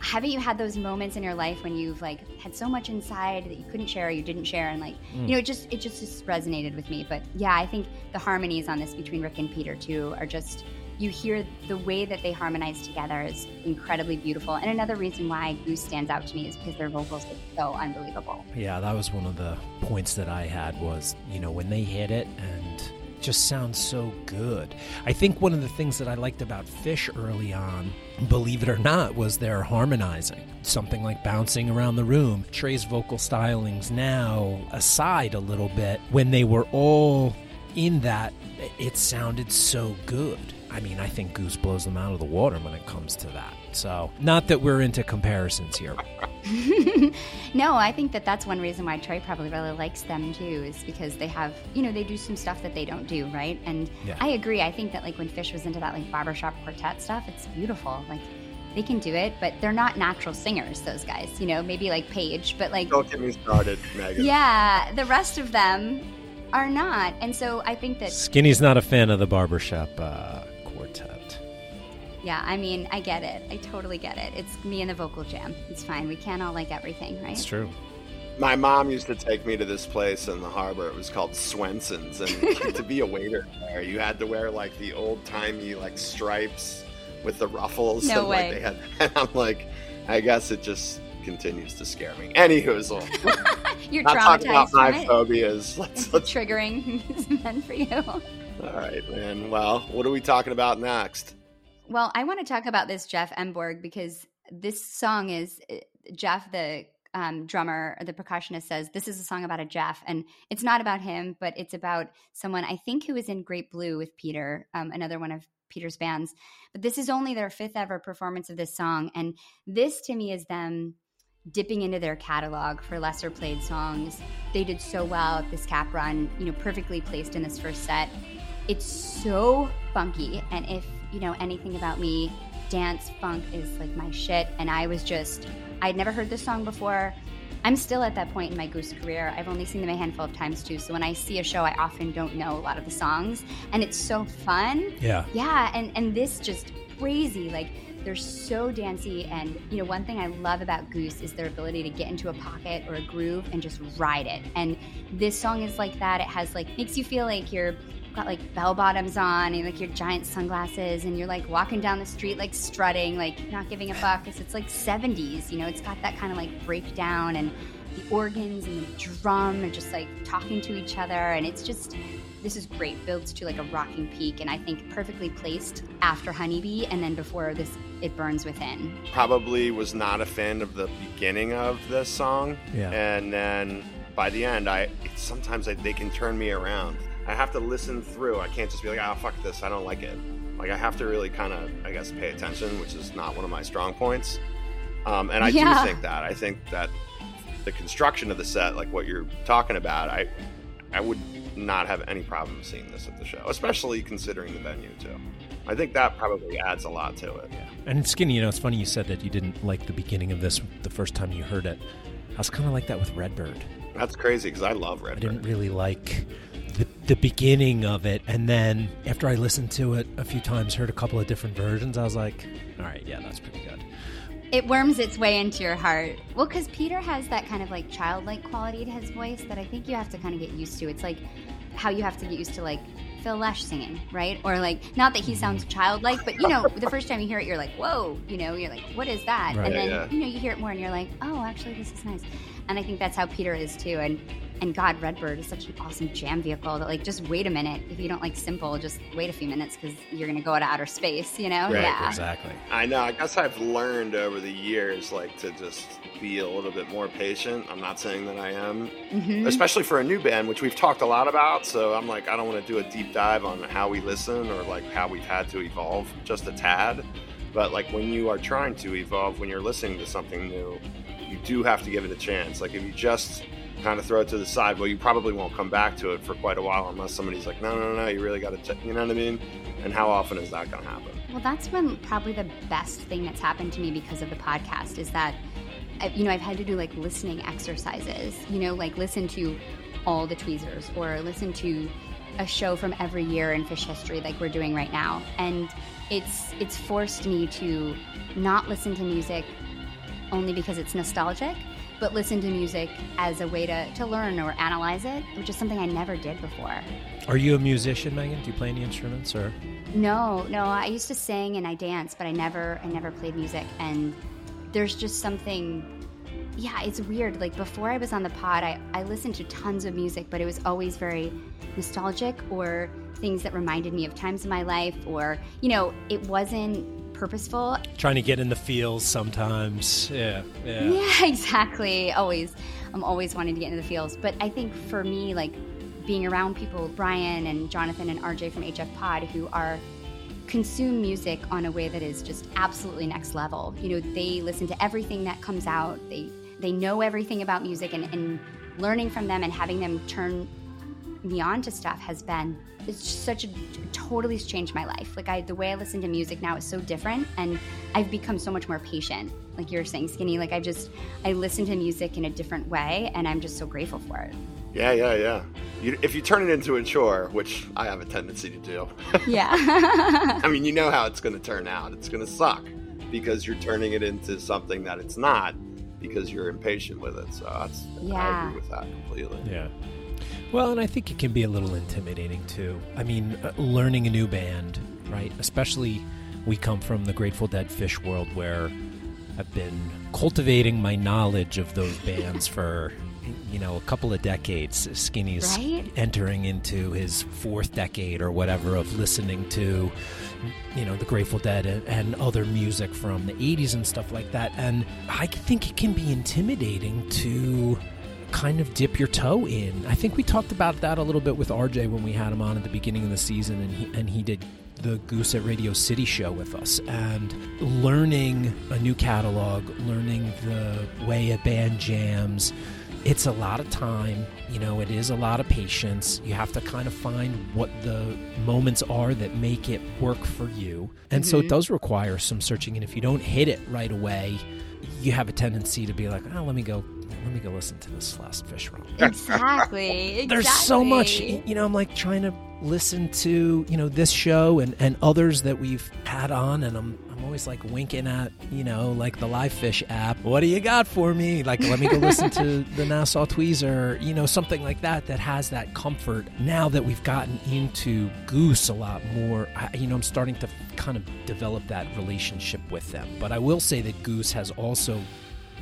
haven't you had those moments in your life when you've like had so much inside that you couldn't share or you didn't share? And like Mm. you know it just it just, just resonated with me. But yeah i think the harmonies on this between rick and peter too are just you hear the way that they harmonize together is incredibly beautiful. And another reason why goose stands out to me is because their vocals are so unbelievable. Yeah, that was one of the points that I had was, you know, when they hit it and just sounds so good. I think one of the things that I liked about Phish early on, believe it or not, was their harmonizing. Something like bouncing around the room. Trey's vocal stylings now aside a little bit, when they were all in that, it sounded so good. I mean, I think Goose blows them out of the water when it comes to that. So, not that we're into comparisons here. [LAUGHS] no, I think that that's one reason why Trey probably really likes them too, is because they have, you know, they do some stuff that they don't do, right? And Yeah. I agree. I think that like when Phish was into that like barbershop quartet stuff, it's beautiful. Like they can do it, but they're not natural singers, those guys, you know, maybe like Paige, but like. Don't get me started, Megan. Yeah, the rest of them are not. And so I think that. Skinny's not a fan of the barbershop uh, quartet. Yeah, I mean, I get it. I totally get it. It's me and the vocal jam. It's fine. We can't all like everything, right? It's true. My mom used to take me to this place in the harbor. It was called Swenson's, and to be a waiter there, you had to wear like the old timey like stripes with the ruffles. No and, way. Like, they had, [LAUGHS] and I'm like, I guess it just continues to scare me. Anywho, [LAUGHS] You're not talking about traumatized my from it. phobias. Let's, It's let's triggering [LAUGHS] it's meant for you. All right, man. Well, what are we talking about next? Well, I want to talk about this Jeff Emborg because this song is uh, Jeff, the um, drummer, the percussionist, says this is a song about a Jeff, and it's not about him, but it's about someone I think who was in Great Blue with Peter, um, another one of Peter's bands. But this is only their fifth ever performance of this song, and this to me is them dipping into their catalog for lesser played songs. They did so well at this cap run, you know, perfectly placed in this first set. It's so funky, and if you know anything about me, dance funk is like my shit. And I was just, I'd never heard this song before. I'm still at that point in my Goose career. I've only seen them a handful of times too. So when I see a show, I often don't know a lot of the songs, and it's so fun. Yeah. Yeah, and and this just crazy. Like they're so dancey, and you know one thing I love about Goose is their ability to get into a pocket or a groove and just ride it. And this song is like that. It has like makes you feel like you're got like bell bottoms on and like your giant sunglasses and you're like walking down the street like strutting like not giving a fuck. Cause it's like 70s you know it's got that kind of like breakdown and the organs and the drum are just like talking to each other and it's just this is great builds to like a rocking peak and i think perfectly placed after honeybee and then before this it burns within Probably was not a fan of the beginning of this song, Yeah. and then by the end, I sometimes I, they can turn me around. I have to listen through. I can't just be like, "Oh fuck this, I don't like it." Like I have to really kind of, I guess, pay attention, which is not one of my strong points. Um, and I Yeah. do think that. I think that the construction of the set, like what you're talking about, I I would not have any problem seeing this at the show, especially considering the venue too. I think that probably adds a lot to it. And it's Skinny, you know, it's funny you said that you didn't like the beginning of this the first time you heard it. I was kind of like that with Redbird. That's crazy because I love Redbird. I didn't really like the, the beginning of it. And then after I listened to it a few times, heard a couple of different versions, I was like, all right, yeah, that's pretty good. it worms its way into your heart. Well, because Peter has that kind of like childlike quality to his voice that I think you have to kind of get used to. It's like how you have to get used to like Phil Lesh singing, right? Or like, not that he sounds mm-hmm. childlike, but you know, the first time you hear it, you're like, whoa, you know, you're like, what is that? Right. and Yeah, then, yeah. you know, you hear it more and you're like, oh, actually, this is nice. And I think that's how Peter is too. And and God, Redbird is such an awesome jam vehicle that like just wait a minute. If you don't like simple, just wait a few minutes because you're gonna go to outer space, you know? Right, yeah. Exactly. I know. I guess I've learned over the years, like to just be a little bit more patient. I'm not saying that I am, hmm especially for a new band, which we've talked a lot about. So I'm like, I don't want to do a deep dive on how we listen or like how we've had to evolve just a tad. But like when you are trying to evolve, when you're listening to something new, you do have to give it a chance. Like if you just kind of throw it to the side, well, you probably won't come back to it for quite a while unless somebody's like, no, no, no, you really got to, you know what I mean? And how often is that going to happen? Well, that's been probably the best thing that's happened to me because of the podcast is that, uh, you know, I've had to do like listening exercises, you know, like listen to all the tweezers or listen to a show from every year in Phish history like we're doing right now. And it's it's forced me to not listen to music only because it's nostalgic, but listen to music as a way to, to learn or analyze it, which is something I never did before. Are you a musician, Megan? Do you play any instruments or? No, no. I used to sing and I dance, but I never, I never played music. And there's just something. Yeah, it's weird. Like before I was on the pod, I, I listened to tons of music, but it was always very nostalgic or things that reminded me of times in my life, or you know, it wasn't purposeful. Trying to get in the feels sometimes. Yeah, yeah. [LAUGHS] Yeah, exactly. Always. I'm always wanting to get into the feels. But I think for me, like being around people, Brian and Jonathan and RJ from HF Pod, who are consume music on a way that is just absolutely next level. You know, they listen to everything that comes out. They they know everything about music and, and learning from them and having them turn me on to stuff has been it's such a totally changed my life. Like I the way I listen to music now is so different and I've become so much more patient. Like you're saying skinny, like I just I listen to music in a different way and I'm just so grateful for it. Yeah, yeah, yeah. You, if you turn it into a chore, which I have a tendency to do. [LAUGHS] Yeah. I mean, you know how it's going to turn out. It's going to suck because you're turning it into something that it's not because you're impatient with it. So that's Yeah. I agree with that completely. Yeah. Well, and I think it can be a little intimidating too. I mean, uh, learning a new band, right? Especially we come from the Grateful Dead Phish world where I've been cultivating my knowledge of those [LAUGHS] bands for you know a couple of decades. Skinny's Right? entering into his fourth decade or whatever of listening to you know the Grateful Dead and, and other music from the 80s and stuff like that. And I think it can be intimidating to kind of dip your toe in. I think we talked about that a little bit with RJ when we had him on at the beginning of the season, and he, and he did the Goose at Radio City show with us. And learning a new catalog, learning the way a band jams, it's a lot of time. You know, it is a lot of patience. You have to kind of find what the moments are that make it work for you. And so it mm-hmm. does require some searching. And if you don't hit it right away, you have a tendency to be like, oh, let me go. Let me go listen to this last Phish run. [LAUGHS] exactly. exactly. [LAUGHS] There's so much, you know. I'm like trying to listen to, you know, this show and, and others that we've had on, and I'm I'm always like winking at, you know, like the LivePhish app. What do you got for me? Like, let me go listen to [LAUGHS] the Nassau Tweezer, you know, something like that that has that comfort. Now that we've gotten into Goose a lot more, I, you know, I'm starting to kind of develop that relationship with them. But I will say that Goose has also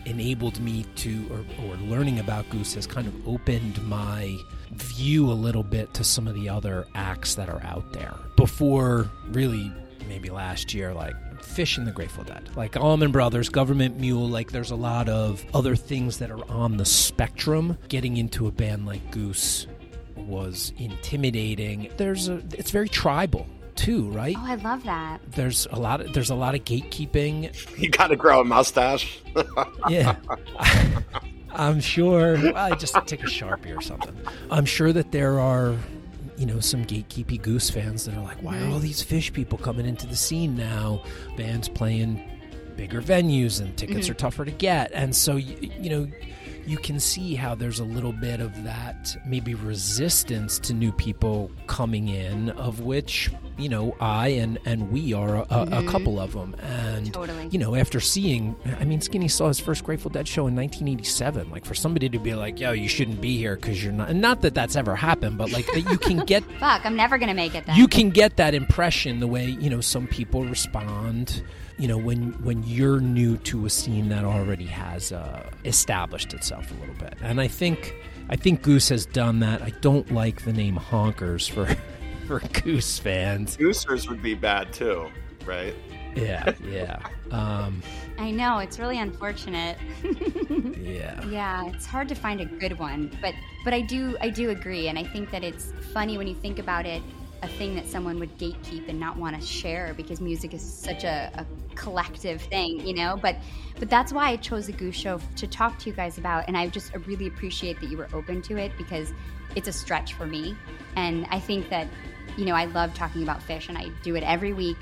enabled me to or, or learning about goose has kind of opened my view a little bit to some of the other acts that are out there. Before really maybe last year like Phish and the grateful dead like Allman Brothers Gov't Mule like there's a lot of other things that are on the spectrum. Getting into a band like goose was intimidating. There's a it's very tribal too right Oh, I love that. there's a lot of there's a lot of gatekeeping [LAUGHS] You got to grow a mustache. [LAUGHS] yeah. [LAUGHS] I'm sure. I just take a sharpie or something. I'm sure that there are, you know, some gatekeepy goose fans that are like, why are all these Phish people coming into the scene now? Bands playing bigger venues and tickets are mm-hmm. tougher to get, and so you, you know. You can see how there's a little bit of that maybe resistance to new people coming in, of which you know I and and we are a, a, a mm-hmm. couple of them. And Totally. you know, after seeing, I mean, Skinny saw his first Grateful Dead show in 1987. Like, for somebody to be like, yo, you shouldn't be here because you're not, and not that that's ever happened, but like that you can [LAUGHS] get. Fuck, I'm never gonna make it then. You can get that impression the way you know some people respond. You know when when you're new to a scene that already has uh, established itself a little bit, and I think I think Goose has done that. I don't like the name Honkers for [LAUGHS] for Goose fans. Goosers would be bad too, right? Yeah, yeah, um, I know it's really unfortunate. [LAUGHS] yeah. Yeah, it's hard to find a good one, but but I do I do agree, and I think that it's funny when you think about it, a thing that someone would gatekeep and not want to share because music is such a, a collective thing, you know. But but that's why I chose the Goose Show to talk to you guys about, and I just really appreciate that you were open to it because it's a stretch for me, and I think that you know I love talking about Phish, and I do it every week.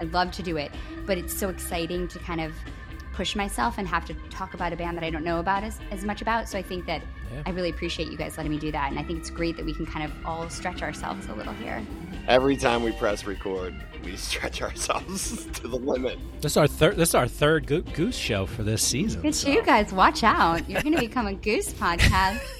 I love to do it, but it's so exciting to kind of push myself and have to talk about a band that I don't know about as, as much about. So I think that Yeah. I really appreciate you guys letting me do that. And I think it's great that we can kind of all stretch ourselves a little here. Every time we press record, we [LAUGHS] stretch ourselves [LAUGHS] to the limit. This is our third. This is our third Go- Goose show for this season. Good so- you guys. Watch out. You're going to become a goose podcast. [LAUGHS]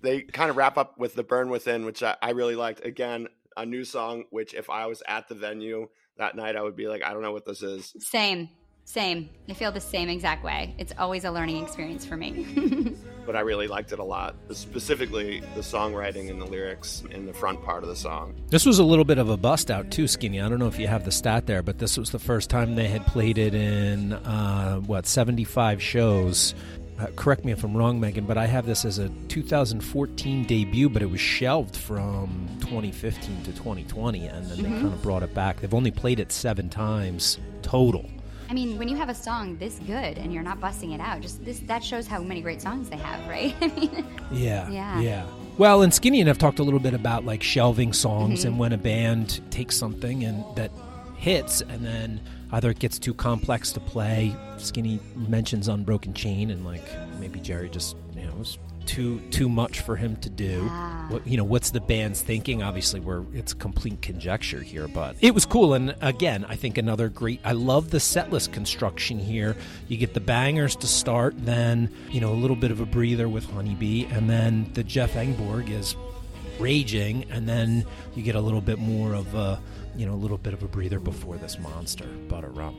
They kind of wrap up with the Burn Within, which I, I really liked. Again, a new song, which if I was at the venue that night, I would be like, I don't know what this is. Same. Same. I feel the same exact way. It's always a learning experience for me. [LAUGHS] But I really liked it a lot, specifically the songwriting and the lyrics in the front part of the song. This was a little bit of a bust out too, Skinny. I don't know if you have the stat there, but this was the first time they had played it in uh, what seventy five shows. Uh, correct me if I'm wrong, Megan, but I have this as a 2014 debut, but it was shelved from 2015 to 2020, and then they kind of brought it back. They've only played it seven times total. I mean, when you have a song this good and you're not busting it out, just this that shows how many great songs they have, [LAUGHS] right? I mean, Yeah, Yeah. yeah. Well, and Skinny and I've talked a little bit about like shelving songs Mm-hmm. and when a band takes something and that hits and then either it gets too complex to play. Skinny mentions Unbroken Chain and like maybe Jerry just you know was too too much for him to do. Ah. What you know, what's the band's thinking? Obviously, we're it's complete conjecture here, but it was cool. And again, I think another great. I love the setlist construction here. You get the bangers to start, then you know a little bit of a breather with Honeybee, and then the Jeff Engborg is raging, and then you get a little bit more of a you know a little bit of a breather before this monster butter rum.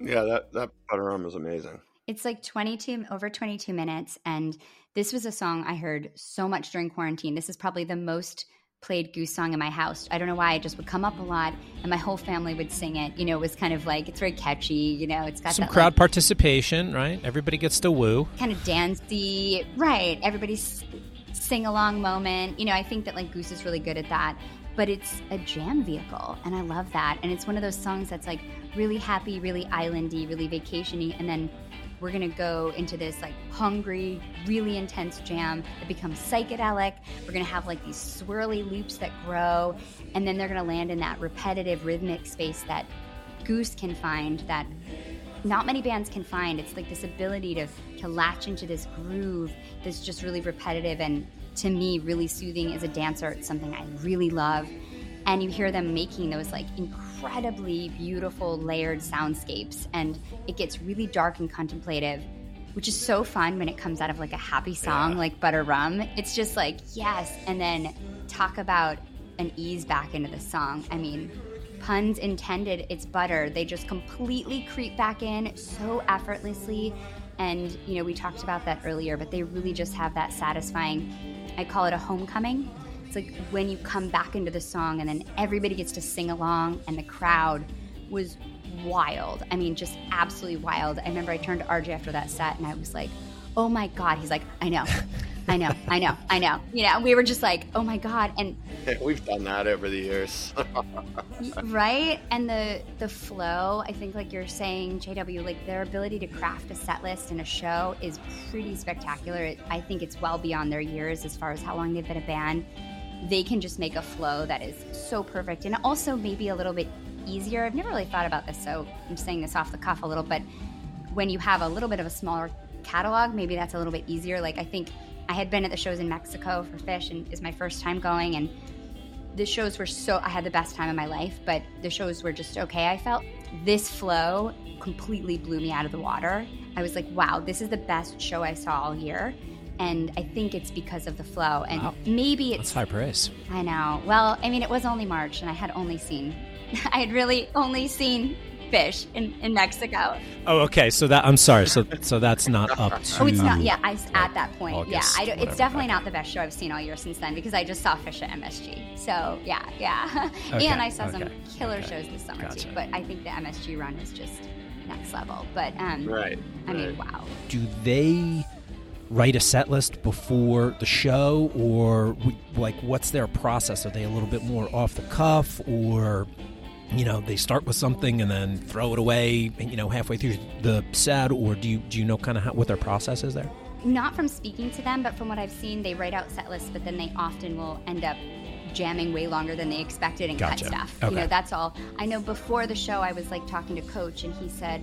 Yeah, that that butter rum is amazing. It's like 22 over 22 minutes and this was a song I heard so much during quarantine. This is probably the most played goose song in my house. I don't know why it just would come up a lot and my whole family would sing it. You know, it was kind of like it's very catchy, you know, it's got Some that crowd participation, right? Everybody gets to woo. kind of dancey, right? Everybody's sing along moment. You know, I think that like Goose is really good at that. But it's a jam vehicle, and I love that. And it's one of those songs that's like really happy, really islandy, really vacationy, and then we're gonna go into this like hungry, really intense jam that becomes psychedelic. We're gonna have like these swirly loops that grow, and then they're gonna land in that repetitive rhythmic space that Goose can find that not many bands can find. It's like this ability to to latch into this groove that's just really repetitive and to me really soothing as a dancer. It's something I really love. And you hear them making those like incredibly beautiful layered soundscapes and it gets really dark and contemplative, which is so fun when it comes out of like a happy song like Butter Rum. It's just like, yes, and then talk about an ease back into the song. I mean, puns intended, it's butter. They just completely creep back in so effortlessly. And, you know, we talked about that earlier, but they really just have that satisfying, I call it a homecoming. It's like when you come back into the song and then everybody gets to sing along, and the crowd was wild. I mean, just absolutely wild. I remember I turned to RJ after that set and I was like, oh my God. He's like, I know. I know, I know, I know. You know, we were just like, oh my God. And We've done that over the years. right and the the flow i think like you're saying jw like their ability to craft a set list in a show is pretty spectacular it, i think it's well beyond their years as far as how long they've been a band they can just make a flow that is so perfect and also maybe a little bit easier i've never really thought about this so i'm saying this off the cuff a little but when you have a little bit of a smaller catalog maybe that's a little bit easier like i think i had been at the shows in mexico for Phish and is my first time going and the shows were so I had the best time of my life, but the shows were just okay, I felt. This flow completely blew me out of the water. I was like, wow, this is the best show I saw all year. And I think it's because of the flow. And Wow. maybe That's it's high praise. I know. Well, I mean it was only March and I had only seen [LAUGHS] I had really only seen Phish in, in Mexico. Oh, okay. So that I'm sorry. So so that's not up to. [LAUGHS] Oh, it's not. Yeah, I at that point. August, yeah, I don't, it's definitely not the best show I've seen all year since then because I just saw Phish at MSG. So yeah, yeah, [LAUGHS] Okay, and I saw some killer okay. shows this summer Gotcha. too. But I think the MSG run is just next level. But um, right. I mean, wow. do they write a set list before the show or w- like what's their process are they a little bit more off the cuff or you know they start with something and then throw it away you know halfway through the set or do you do you know kind of how, what their process is there Not from speaking to them, but from what I've seen, they write out set lists, but then they often will end up jamming way longer than they expected and Gotcha. cut stuff. Okay. You know, that's all. I know before the show, I was like talking to Coach, and he said,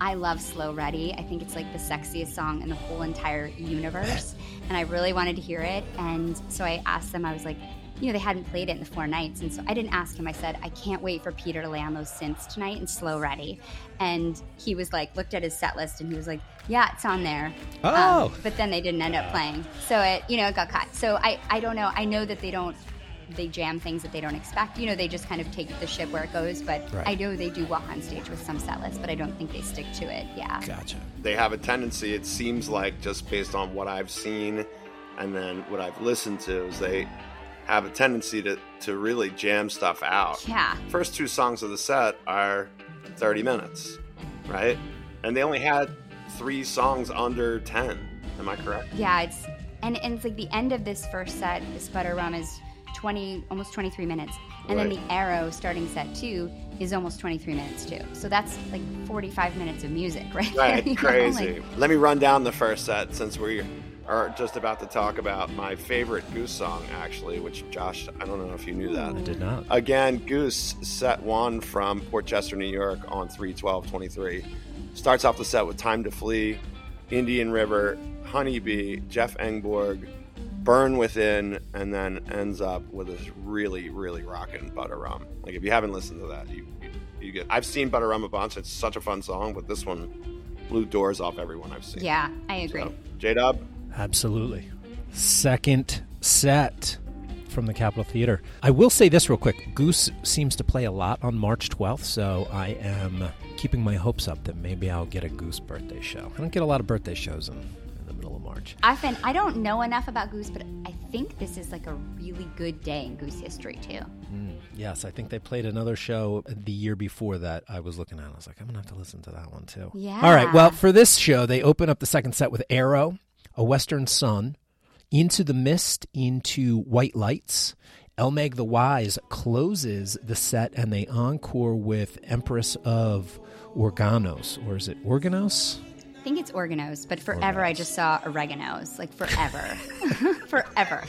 I love Slow Ready. I think it's like the sexiest song in the whole entire universe. [LAUGHS] and I really wanted to hear it. And so I asked them, I was like, you know, they hadn't played it in the four nights. And so I didn't ask him. I said, I can't wait for Peter to lay on those synths tonight and slow ready. And he was like, looked at his set list and he was like, yeah, it's on there. Um, Oh. but then they didn't end up playing. So it, you know, it got cut. So I, I don't know. I know that they don't, they jam things that they don't expect. You know, they just kind of take the ship where it goes. But Right. I know they do walk on stage with some set lists, but I don't think they stick to it. Yeah. gotcha They have a tendency, it seems like, just based on what I've seen and then what I've listened to, is they have a tendency to, to really jam stuff out. Yeah. First two songs of the set are 30 minutes, right? And they only had three songs under 10. Am I correct? Yeah, it's and, and it's like the end of this first set, this butter rum is twenty almost twenty three minutes. And then the arrow starting set two is almost twenty three minutes too. So that's like forty five minutes of music, [LAUGHS] right? there, Right, you know, crazy. like- Let me run down the first set since we're are just about to talk about my favorite Goose song, actually, which Josh, I don't know if you knew that. I did not. Again, Goose set one from Port Chester, New York on 31223. Starts off the set with Time to Flee, Indian River, Honeybee, Jeff Engborg, Burn Within, and then ends up with this really, really rocking Butter Rum. Like, if you haven't listened to that, you, you, you get. I've seen Butter Rum a bunch. It's such a fun song, but this one blew doors off everyone I've seen. Yeah, I agree. So, J Dub? Absolutely. Second set from the Capitol Theater. I will say this real quick. Goose seems to play a lot on March 12th, so I am keeping my hopes up that maybe I'll get a Goose birthday show. I don't get a lot of birthday shows in, in the middle of March. I've been, I don't know enough about Goose, but I think this is like a really good day in Goose history, too. Mm, yes, I think they played another show the year before that I was looking at. I was like, I'm going to have to listen to that one, too. Yeah. All right, well, for this show, they open up the second set with Arrow, A Western Sun, Into the Mist, Into White Lights. Elmeg the Wise closes the set and they encore with Empress of Organos. Or is it Organos? I think it's organos, but forever I just saw oreganos, like forever. [LAUGHS] forever.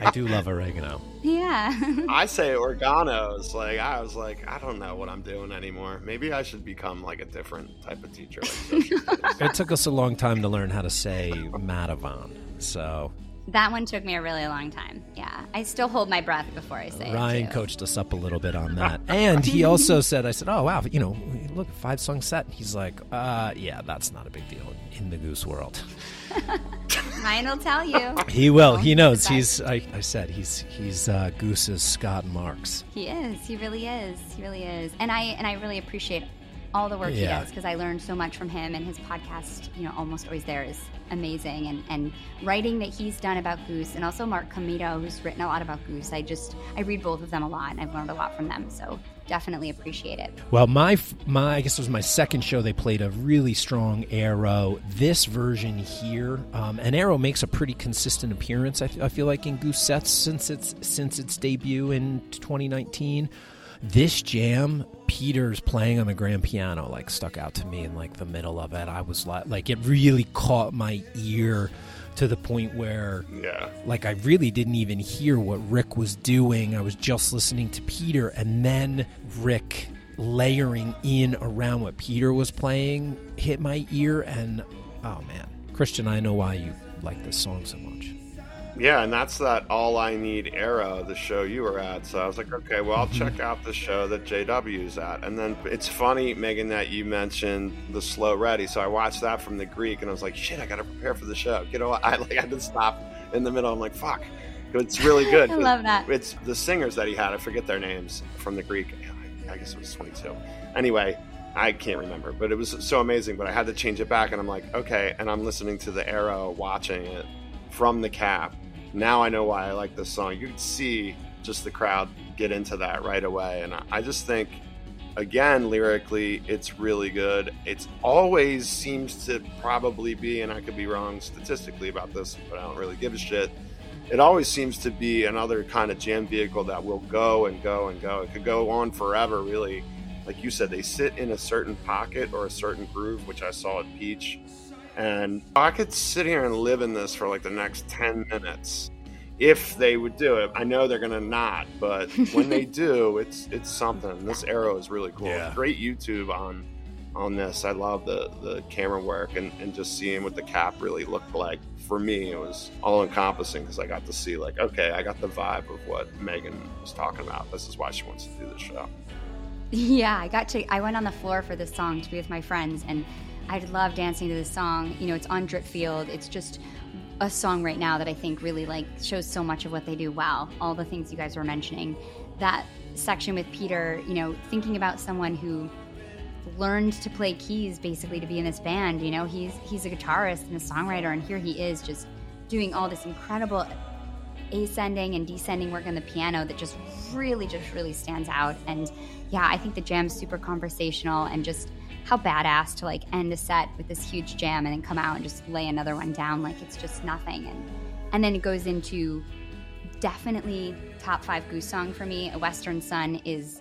I do love oregano. Yeah. I say organos. Like I was like, I don't know what I'm doing anymore. Maybe I should become like a different type of teacher. Like. [LAUGHS] It took us a long time to learn how to say Matavan. So that one took me a really long time. Yeah. I still hold my breath before I say Ryan it. too. coached us up a little bit on that. and he also [LAUGHS] said, I said, oh, wow, you know, look, five song set. He's like, uh, yeah, that's not a big deal in the Goose world. [LAUGHS] Ryan will tell you. He will. He knows. He's, I, I said, he's he's uh, Goose's Scott Marks. He is. He really is. He really is. And I and I really appreciate all the work he does because I learned so much from him and his podcast, you know, almost always there is amazing and and writing that he's done about Goose and also Mark Comito who's written a lot about Goose. I just I read both of them a lot and I've learned a lot from them. So definitely appreciate it. Well, my my I guess it was my second show. They played a really strong Arrow. This version here, um, and Arrow makes a pretty consistent appearance. I feel like in Goose sets since its since its debut in 2019. This jam, Peter's playing on the grand piano, like stuck out to me in like the middle of it. I was like, like it really caught my ear to the point where yeah. like I really didn't even hear what Rick was doing. I was just listening to Peter and then Rick layering in around what Peter was playing hit my ear and oh man. Christian, I know why you like this song so much. Yeah, and that's that All I Need era, the show you were at. So I was like, okay, well, I'll check mm-hmm. out the show that JW's at. And then it's funny, Megan, that you mentioned the Slow Ready. So I watched that from the Greek, and I was like, shit, I got to prepare for the show. [LAUGHS] You know, I like I had to stop in the middle. I'm like, fuck, it's really [LAUGHS] good. I love that. It's the singers that he had. I forget their names from the Greek. I- I guess it was 22. Anyway, I can't remember, but it was so amazing. But I had to change it back, and I'm like, okay. And I'm listening to the Arrow, watching it from the cap. Now I know why I like this song. You could see just the crowd get into that right away, and I- just think, again, lyrically, it's really good. It's always seems to probably be, and I could be wrong statistically about this, but I don't really give a shit. It always seems to be another kind of jam vehicle that will go and go and go. It could go on forever, really. Like you said, they sit in a certain pocket or a certain groove, which I saw at Peach. And I could sit here and live in this for like the next 10 minutes if they would do it. I know they're going to not, but when they [LAUGHS] do, it's it's something. This arrow is really cool. Yeah. Great YouTube on on this. I love the the camera work and, and just seeing what the cap really looked like. For me, it was all encompassing because I got to see like, okay, I got the vibe of what Megan was talking about. This is why she wants to do this show. [LAUGHS] Yeah, I got to. I went on the floor for this song to be with my friends, and I love dancing to this song. You know, it's on Dripfield. It's just a song right now that I think really like shows so much of what they do well. All the things you guys were mentioning. That section with Peter, you know, thinking about someone who learned to play keys basically to be in this band. You know, he's he's a guitarist and a songwriter, and here he is just doing all this incredible ascending and descending work on the piano that just really, just really stands out. And yeah, I think the jam's super conversational and just how badass to like end a set with this huge jam and then come out and just lay another one down like it's just nothing. And and then it goes into definitely top five goose song for me. A Western Sun is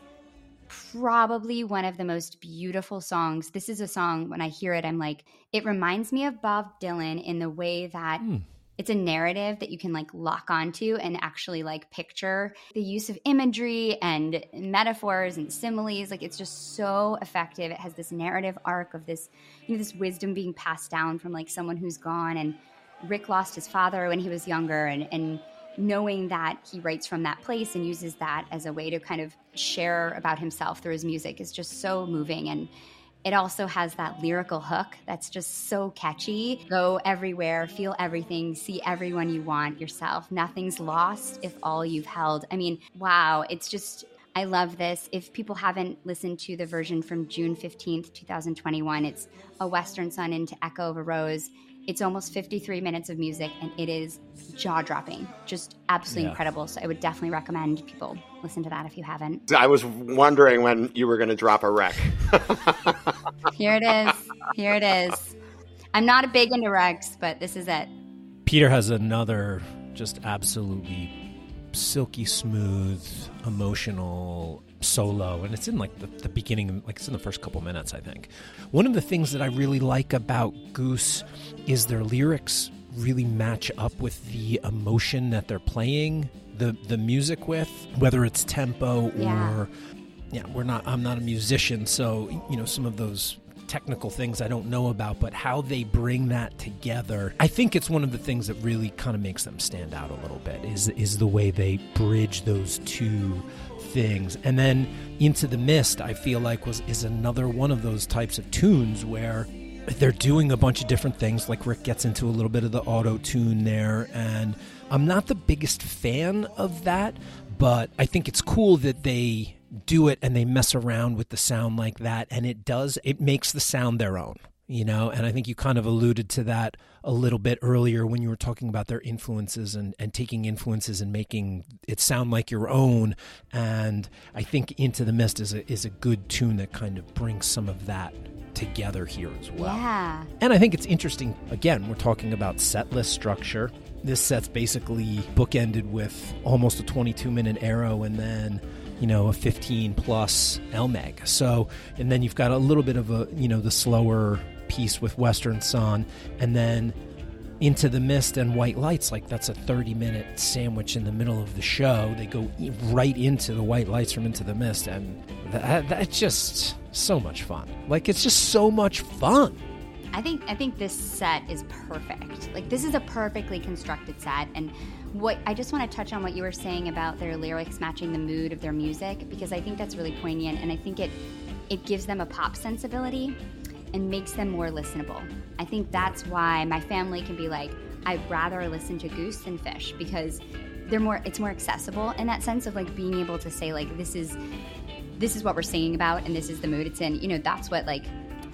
probably one of the most beautiful songs. This is a song when I hear it, I'm like, it reminds me of Bob Dylan in the way that Hmm. It's a narrative that you can like lock onto and actually like picture the use of imagery and metaphors and similes. Like it's just so effective. It has this narrative arc of this you know this wisdom being passed down from like someone who's gone and rick lost his father when he was younger and and knowing that he writes from that place and uses that as a way to kind of share about himself through his music is just so moving and it also has that lyrical hook that's just so catchy. Go everywhere, feel everything, see everyone you want yourself. Nothing's lost if all you've held. I mean, wow, it's just I love this. If people haven't listened to the version from June 15th, 2021, it's A Western Sun into Echo of a Rose. It's almost 53 minutes of music and it is jaw dropping, just absolutely yeah. incredible. So I would definitely recommend people listen to that if you haven't. I was wondering when you were going to drop a rec. [LAUGHS] Here it is. Here it is. I'm not a big into recs, but this is it. Peter has another just absolutely silky smooth, emotional solo, and it's in like the, the beginning, like it's in the first couple minutes, I think. One of the things that I really like about Goose is their lyrics really match up with the emotion that they're playing the the music with, whether it's tempo yeah. or yeah, we're not. I'm not a musician, so you know some of those technical things I don't know about, but how they bring that together, I think it's one of the things that really kind of makes them stand out a little bit. Is is the way they bridge those two things. And then Into the Mist, I feel like was is another one of those types of tunes where they're doing a bunch of different things. Like Rick gets into a little bit of the auto tune there, and I'm not the biggest fan of that, but I think it's cool that they do it and they mess around with the sound like that, and it does it makes the sound their own you know and i think you kind of alluded to that a little bit earlier when you were talking about their influences and, and taking influences and making it sound like your own. And i think into the mist is a, is a good tune that kind of brings some of that together here as well. Yeah. And i think it's interesting again we're talking about set list structure. This set's basically bookended with almost a 22 minute arrow and then you know, a 15 plus Elmeg. So, and then you've got a little bit of a, you know, the slower piece with Western Sun, and then into the mist and white lights like that's a 30 minute sandwich in the middle of the show. They go right into the white lights from into the mist and that, that's just so much fun. Like it's just so much fun. I think i think this set is perfect. Like this is a perfectly constructed set and what I just want to touch on what you were saying about their lyrics matching the mood of their music because I think that's really poignant and I think it it gives them a pop sensibility and makes them more listenable. I think that's why my family can be like, I'd rather listen to Goose than Phish because they're more it's more accessible in that sense of like being able to say like this is this is what we're singing about and this is the mood it's in. You know, that's what like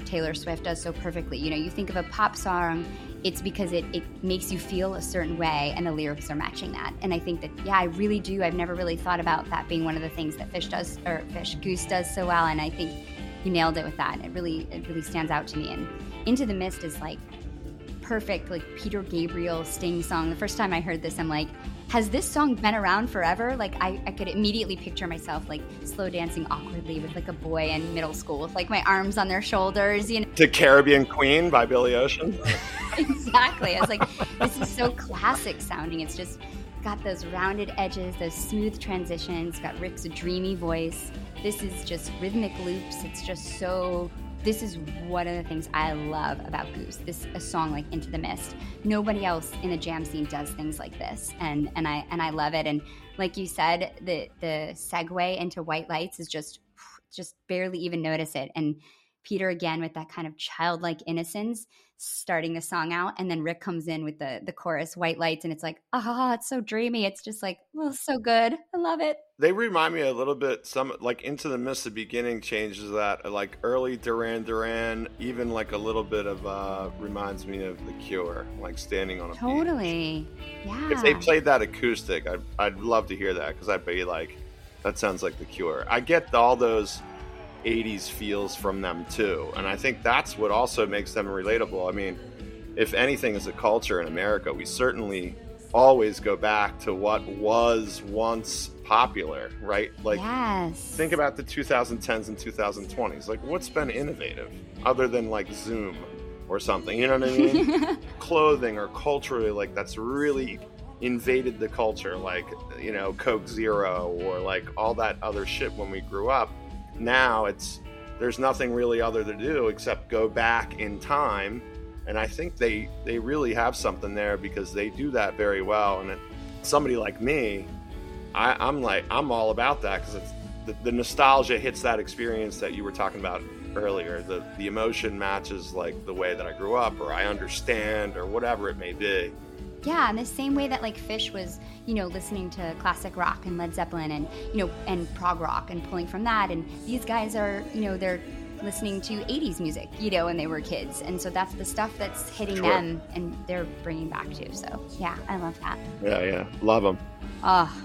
Taylor Swift does so perfectly. You know, you think of a pop song it's because it, it makes you feel a certain way and the lyrics are matching that and i think that yeah i really do i've never really thought about that being one of the things that Phish does or Phish goose does so well and i think you nailed it with that And it really it really stands out to me and into the mist is like perfect like peter gabriel sting song the first time i heard this i'm like has this song been around forever? Like I, I could immediately picture myself like slow dancing awkwardly with like a boy in middle school with like my arms on their shoulders, you know. To Caribbean Queen by Billy Ocean. [LAUGHS] exactly. I was like, this is so classic sounding. It's just got those rounded edges, those smooth transitions, got Rick's dreamy voice. This is just rhythmic loops. It's just so this is one of the things I love about Goose. This a song like Into the Mist. Nobody else in the jam scene does things like this, and and I and I love it. And like you said, the the segue into White Lights is just just barely even notice it. And Peter again with that kind of childlike innocence starting the song out and then Rick comes in with the the chorus white lights and it's like ah it's so dreamy. It's just like oh so good. I love it. They remind me a little bit some like into the mist the beginning changes that like early Duran Duran even like a little bit of uh reminds me of the Cure like standing on a totally beach. yeah if they played that acoustic I'd, I'd love to hear that because I'd be like that sounds like the Cure. I get all those 80s feels from them too. And I think that's what also makes them relatable. I mean, if anything is a culture in America, we certainly always go back to what was once popular, right? Like yes. think about the 2010s and 2020s. Like what's been innovative other than like Zoom or something. You know what I mean? [LAUGHS] Clothing or culturally, like that's really invaded the culture, like you know Coke Zero or like all that other shit when we grew up. Now it's there's nothing really other to do except go back in time, and I think they they really have something there because they do that very well. And it, somebody like me, I, I'm like I'm all about that because it's the, the nostalgia hits that experience that you were talking about earlier. The the emotion matches like the way that I grew up, or I understand, or whatever it may be. Yeah, in the same way that like Phish was, you know, listening to classic rock and Led Zeppelin and you know and prog rock and pulling from that, and these guys are, you know, they're listening to 80s music, you know, when they were kids. And so that's the stuff that's hitting sure. them and they're bringing back to. So, yeah, I love that. Yeah, yeah. Love them. Oh,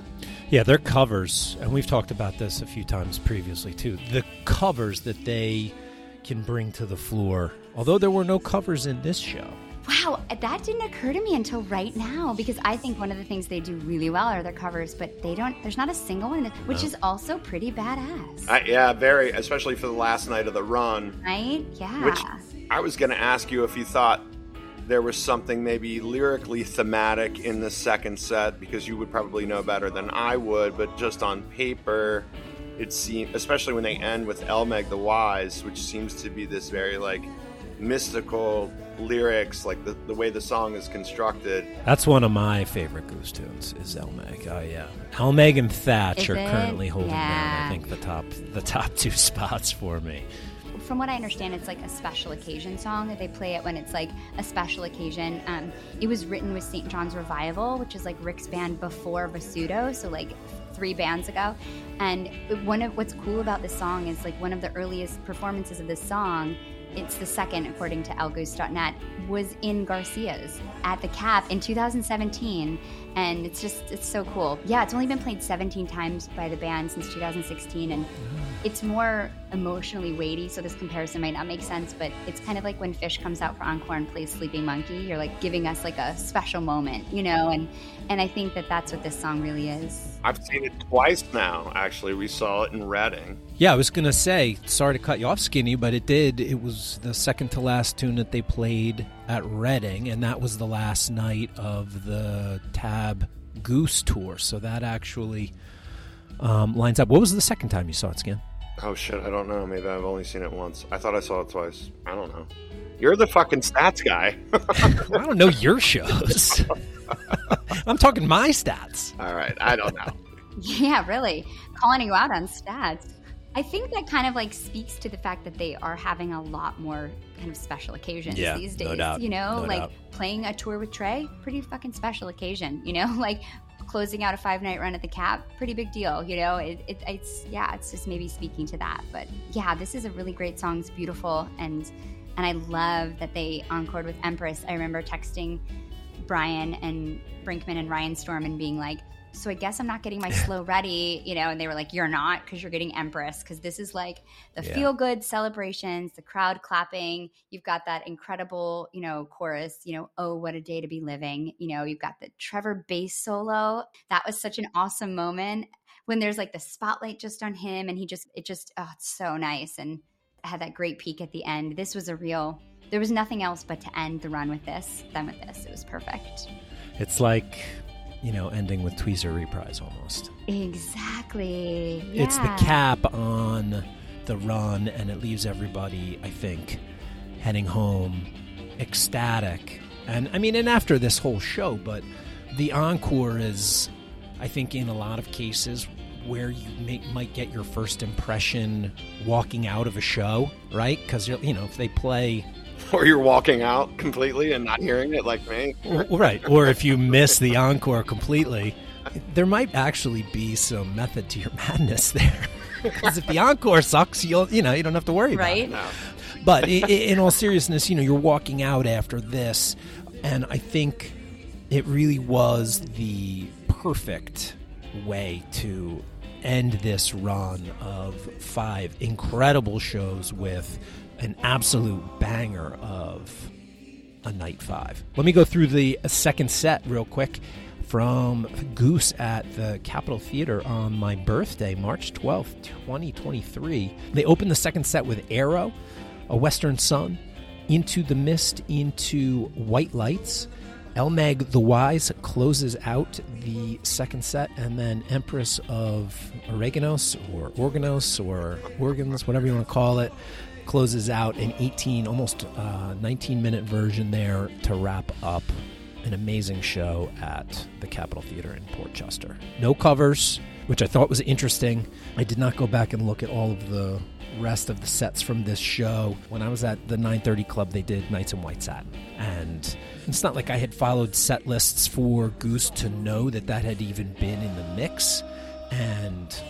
yeah, their covers, and we've talked about this a few times previously too. The covers that they can bring to the floor, although there were no covers in this show. Wow, that didn't occur to me until right now because I think one of the things they do really well are their covers, but they don't. There's not a single one, which no. is also pretty badass. I, yeah, very, especially for the last night of the run. Right? Yeah. Which I was going to ask you if you thought there was something maybe lyrically thematic in the second set because you would probably know better than I would, but just on paper, it seems, especially when they end with Elmeg the Wise, which seems to be this very like mystical lyrics, like the, the way the song is constructed. That's one of my favorite Goose tunes is Elmeg. Oh yeah, Elmeg and Thatch is are it? currently holding yeah. down. I think the top the top two [LAUGHS] spots for me from what I understand, it's like a special occasion song that they play it when it's like a special occasion. Um, it was written with St. John's Revival, which is like Rick's band before Vasudo, so like three bands ago. And one of what's cool about this song is like one of the earliest performances of this song. It's the second, according to elgoose.net, was in Garcia's at the Cap in 2017. And it's just, it's so cool. Yeah, it's only been played 17 times by the band since 2016. And it's more emotionally weighty, so this comparison might not make sense, but it's kind of like when Phish comes out for encore and plays Sleeping Monkey. You're like giving us like a special moment, you know, and and I think that that's what this song really is. I've seen it twice now. Actually, we saw it in Reading. Yeah, I was gonna say, sorry to cut you off, Skinny, but it did. It was the second to last tune that they played at Reading, and that was the last night of the Tab Goose tour. So that actually um, lines up. What was the second time you saw it, Skin? Oh shit, I don't know. Maybe I've only seen it once. I thought I saw it twice. I don't know. You're the fucking stats guy. [LAUGHS] I don't know your shows. [LAUGHS] I'm talking my stats. All right, I don't know. [LAUGHS] yeah, really. Calling you out on stats. I think that kind of like speaks to the fact that they are having a lot more kind of special occasions yeah, these days. No doubt. You know, no like doubt. playing a tour with Trey, pretty fucking special occasion. You know, [LAUGHS] like closing out a five night run at the cap, pretty big deal. You know, it, it, it's yeah, it's just maybe speaking to that. But yeah, this is a really great song. It's beautiful, and and I love that they encored with Empress. I remember texting Brian and Brinkman and Ryan Storm and being like, so I guess I'm not getting my slow ready, you know, and they were like, you're not because you're getting Empress because this is like the yeah. feel good celebrations, the crowd clapping. You've got that incredible, you know, chorus, you know, oh, what a day to be living. You know, you've got the Trevor bass solo. That was such an awesome moment when there's like the spotlight just on him and he just, it just, oh, it's so nice. And I had that great peak at the end. This was a real, there was nothing else but to end the run with this then with this. It was perfect. It's like you know, ending with Tweezer reprise almost. Exactly. Yeah. It's the cap on the run, and it leaves everybody, I think, heading home ecstatic. And I mean, and after this whole show, but the encore is, I think, in a lot of cases, where you may, might get your first impression walking out of a show, right? Because you know, if they play [LAUGHS] or you're walking out completely and not hearing it like me. right. Or if you miss the encore completely, there might actually be some method to your [LAUGHS] madness there. [LAUGHS] Because if the encore sucks, you'll you know you don't have to worry right? about it. But in all seriousness, you know you're walking out after this, and I think it really was the perfect way to end this run of five incredible shows with an absolute banger of a night five. Let me go through the second set real quick from Goose at the Capitol Theater on my birthday, March 12th, 2023. They opened the second set with Arrow, A Western Sun, Into the Mist, into White Lights. Elmeg the Wise closes out the second set, and then Empress of Oreganos, or Organos, or Organs, whatever you want to call it, closes out an 18, almost uh, 19 minute version there to wrap up an amazing show at the Capitol Theater in Port Chester. No covers, which I thought was interesting. I did not go back and look at all of the rest of the sets from this show. When I was at the 930 Club, they did Nights in White Satin. And it's not like I had followed set lists for Goose to know that that had even been in the mix. And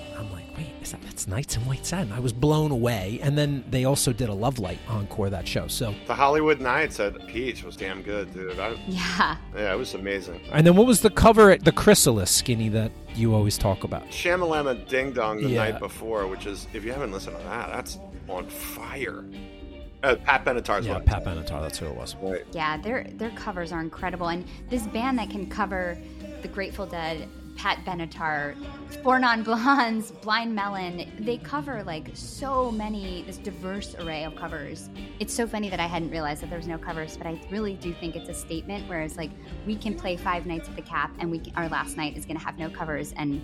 I'm like, wait, is that that's Nights in White Satin? I was blown away. And then they also did a Love Light encore that show. So The Hollywood Nights at Peach was damn good, dude. I, Yeah. yeah, it was amazing. and then what was the cover at the Chrysalis skinny that you always talk about? Shamalama Ding Dong the Yeah. night before, which is if you haven't listened to that, that's on fire. Uh, Pat Benatar's Yeah, one. Pat Benatar, that's who it was. Right. Yeah, their their covers are incredible, and this band that can cover the Grateful Dead, Pat Benatar, Four Non Blondes, Blind Melon, they cover like so many this diverse array of covers. It's so funny that I hadn't realized that there was no covers, but I really do think it's a statement. Whereas like we can play five nights at the Cap, and we our last night is going to have no covers, and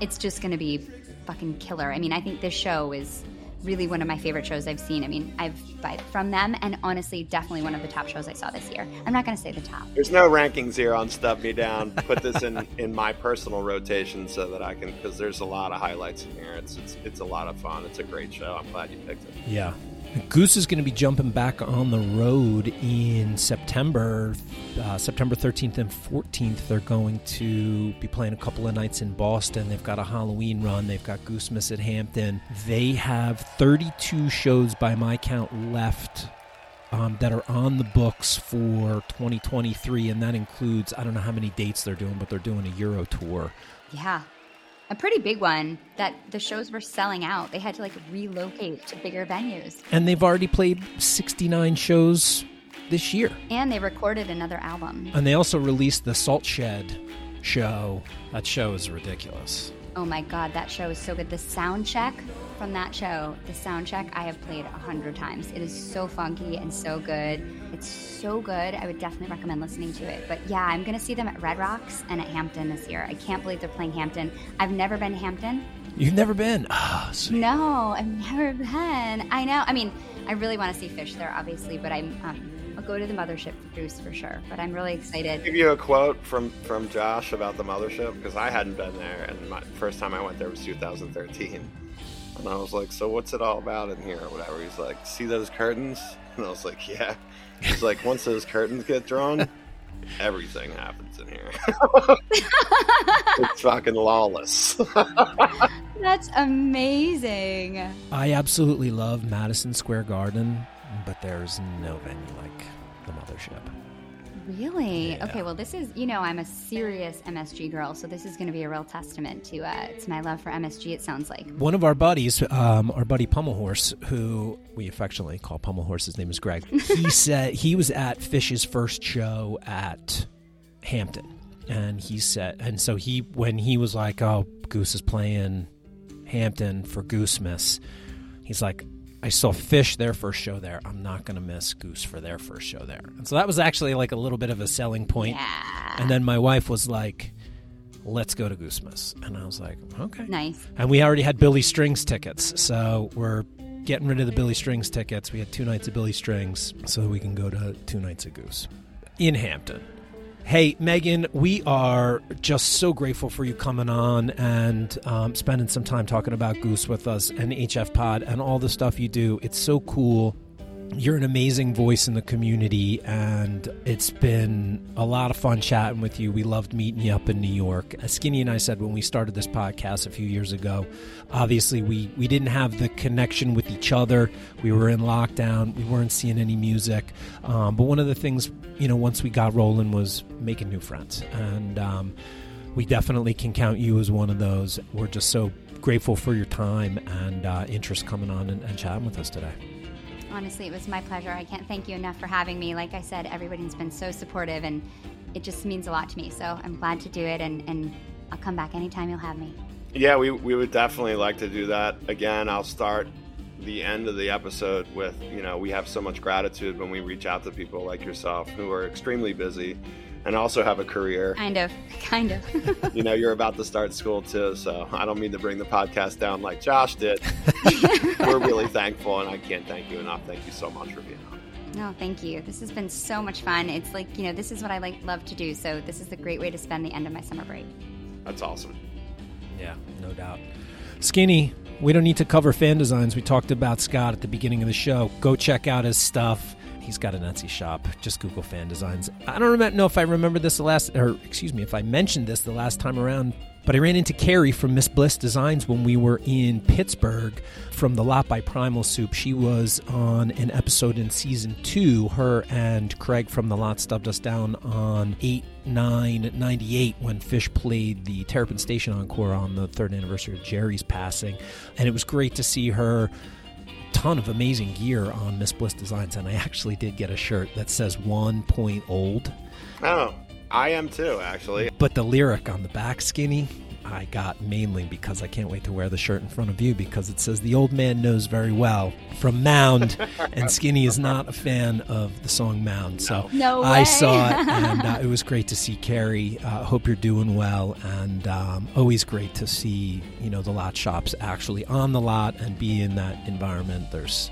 it's just going to be fucking killer. I mean, I think this show is really one of my favorite shows I've seen. I mean, I've by, from them, and honestly, definitely one of the top shows I saw this year. I'm not going to say the top. There's no rankings here on Stub Me Down. Put this in [LAUGHS] in my personal rotation so that I can because there's a lot of highlights in here. It's it's it's a lot of fun. It's a great show. I'm glad you picked it. Yeah. Goose is going to be jumping back on the road in September, uh, September 13th and 14th. They're going to be playing a couple of nights in Boston. They've got a Halloween run. They've got Goosemas at Hampton. They have 32 shows by my count left um, that are on the books for 2023, and that includes I don't know how many dates they're doing, but they're doing a Euro tour. Yeah. A pretty big one that the shows were selling out. They had to like relocate to bigger venues. And they've already played 69 shows this year. And they recorded another album. And they also released the Salt Shed show. That show is ridiculous. Oh my god, that show is so good. The sound check from that show, the sound check I have played a hundred times. It is so funky and so good. It's so good. I would definitely recommend listening to it. But yeah, I'm gonna see them at Red Rocks and at Hampton this year. I can't believe they're playing Hampton. I've never been to Hampton. You've never been? Sweet. No, I've never been. I know. I mean, I really want to see Phish there, obviously, but I'm um, I'll go to the mothership for Goose for sure. But I'm really excited. give you a quote from from Josh about the mothership because I hadn't been there, and my first time I went there was 2013, and I was like, "So what's it all about in here, or whatever?" He's like, "See those curtains?" [LAUGHS] And I was like, "Yeah." He's like, "Once those curtains get drawn, [LAUGHS] everything happens in here. [LAUGHS] it's fucking lawless." That's amazing. I absolutely love Madison Square Garden, but there's no venue like the Mothership. Really? Yeah. Okay. Well, this is you know I'm a serious MSG girl, so this is going to be a real testament to uh, to my love for MSG. It sounds like. One of our buddies, um, our buddy Pummelhorse, who we affectionately call Pummelhorse, his name is Greg. He [LAUGHS] said he was at Phish's first show at Hampton, and he said, and so he when he was like, "Oh, Goose is playing Hampton for Goosemas," he's like. I saw Phish their first show there. I'm not going to miss Goose for their first show there. And so that was actually like a little bit of a selling point. Yeah. And then my wife was like, let's go to Goosemas. And I was like, okay. Nice. And we already had Billy Strings tickets, so we're getting rid of the Billy Strings tickets. We had two nights of Billy Strings, so we can go to two nights of Goose in Hampton. Hey, Megan, we are just so grateful for you coming on and um, spending some time talking about Goose with us and HF Pod and all the stuff you do. It's so cool. You're an amazing voice in the community, and it's been a lot of fun chatting with you. We loved meeting you up in New York. As Skinny and I said when we started this podcast a few years ago, obviously we, we didn't have the connection with each other. We were in lockdown, we weren't seeing any music. Um, but one of the things, you know, once we got rolling was making new friends. And um, we definitely can count you as one of those. We're just so grateful for your time and uh, interest coming on and, and chatting with us today. Honestly, it was my pleasure. I can't thank you enough for having me. Like I said, everybody's been so supportive, and it just means a lot to me. So I'm glad to do it, and, and I'll come back anytime you'll have me. Yeah, we, we would definitely like to do that again. I'll start the end of the episode with, you know, we have so much gratitude when we reach out to people like yourself who are extremely busy and also have a career. Kind of, [LAUGHS] kind of. [LAUGHS] you know, you're about to start school too, so I don't mean to bring the podcast down like Josh did. [LAUGHS] We're really thankful, and I can't thank you enough. Thank you so much for being on. No, thank you. This has been so much fun. It's like, you know, this is what I like love to do. So this is a great way to spend the end of my summer break. That's awesome. Yeah, no doubt. Skinny, we don't need to cover fan designs. We talked about Scott at the beginning of the show. Go check out his stuff. He's got an Etsy shop. Just Google fan designs. I don't know if I remember this the last, or excuse me, if I mentioned this the last time around, but I ran into Carrie from Miss Bliss Designs when we were in Pittsburgh from the Lot by Primal Soup. She was on an episode in season two. Her and Craig from the Lot stubbed us down on 8 9 98 when Phish played the Terrapin Station Encore on the third anniversary of Jerry's passing. And it was great to see her ton of amazing gear on Miss Bliss Designs, and I actually did get a shirt that says one point old. Oh, I am too, actually. But the lyric on the back, skinny, I got mainly because I can't wait to wear the shirt in front of you because it says the old man knows very well from Mound, and [LAUGHS] Skinny is not a fan of the song Mound. So no I saw it, [LAUGHS] and uh, it was great to see Carrie. Uh, hope you're doing well, and um, always great to see you know the lot shops actually on the lot and be in that environment. There's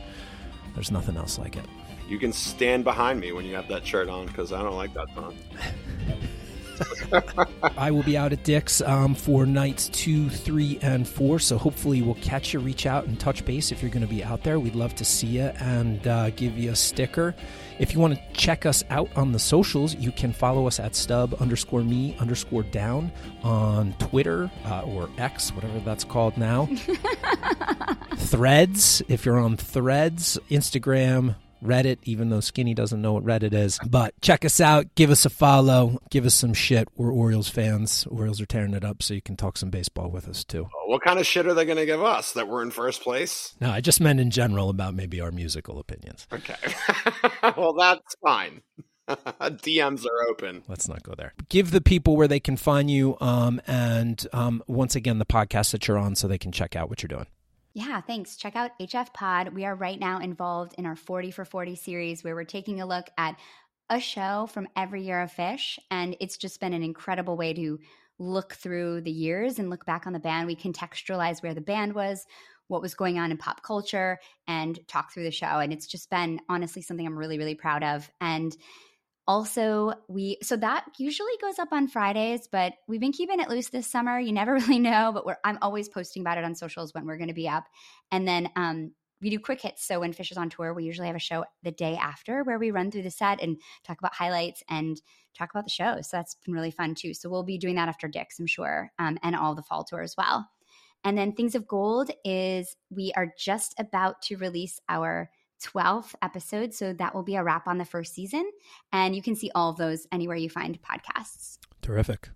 there's nothing else like it. You can stand behind me when you have that shirt on because I don't like that song. [LAUGHS] I will be out at Dick's um, for nights two, three, and four. So hopefully we'll catch you, reach out, and touch base if you're going to be out there. We'd love to see you and uh, give you a sticker. If you want to check us out on the socials, you can follow us at stub underscore me underscore down on Twitter uh, or X, whatever that's called now. [LAUGHS] threads, if you're on Threads, Instagram, Reddit, even though Skinny doesn't know what Reddit is. But check us out, give us a follow, give us some shit. We're Orioles fans. Orioles are tearing it up, so you can talk some baseball with us too. What kind of shit are they going to give us that we're in first place? No, I just meant in general about maybe our musical opinions. Okay. [LAUGHS] well, that's fine. [LAUGHS] DMs are open. Let's not go there. Give the people where they can find you, um, and um, once again, the podcast that you're on, so they can check out what you're doing. Yeah, thanks. Check out HF Pod. We are right now involved in our 40 for 40 series where we're taking a look at a show from every year of Phish. And it's just been an incredible way to look through the years and look back on the band. We contextualize where the band was, what was going on in pop culture, and talk through the show. And it's just been honestly something I'm really, really proud of. And also we so that usually goes up on fridays but we've been keeping it loose this summer. You never [LAUGHS] really know but we're i'm always posting about it on socials when we're going to be up. And then um we do quick hits. So when Phish is on tour we usually have a show the day after where we run through the set and talk about highlights and talk about the show. So that's been really fun too. So we'll be doing that after Dick's i'm sure um, and all the fall tour as well. And then things of gold is we are just about to release our 12th episode. So that will be a wrap on the first season. And you can see all of those anywhere you find podcasts. Terrific.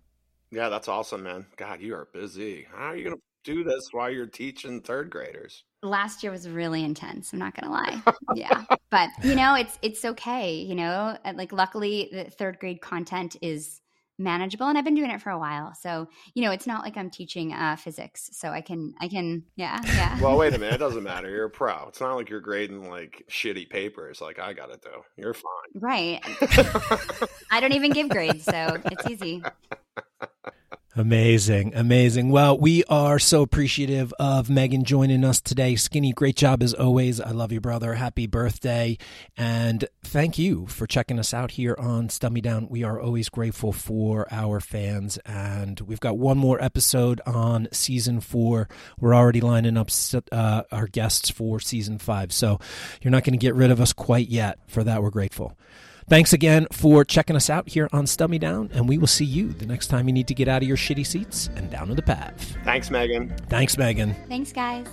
Yeah, that's awesome, man. God, you are busy. How are you going to do this while you're teaching third graders? Last year was really intense. I'm not going to lie. [LAUGHS] yeah. But, you know, it's it's okay, you know? Like luckily the third grade content is manageable and i've been doing it for a while. So you know it's not like i'm teaching uh, physics so i can i can yeah yeah. Well wait a minute it [LAUGHS] doesn't matter you're a pro. It's not like you're grading like shitty papers like i got it though. You're fine. Right. [LAUGHS] I don't even give grades so it's easy [LAUGHS] Amazing, amazing. Well, we are so appreciative of Megan joining us today. Skinny, great job as always. I love you, brother. Happy birthday. And thank you for checking us out here on Stub Me Down. We are always grateful for our fans. And we've got one more episode on season four. We're already lining up uh, our guests for season five. So you're not going to get rid of us quite yet. For that, we're grateful. Thanks again for checking us out here on Stub Me Down, and we will see you the next time you need to get out of your shitty seats and down to the path. Thanks, Megan. Thanks, Megan. Thanks, guys.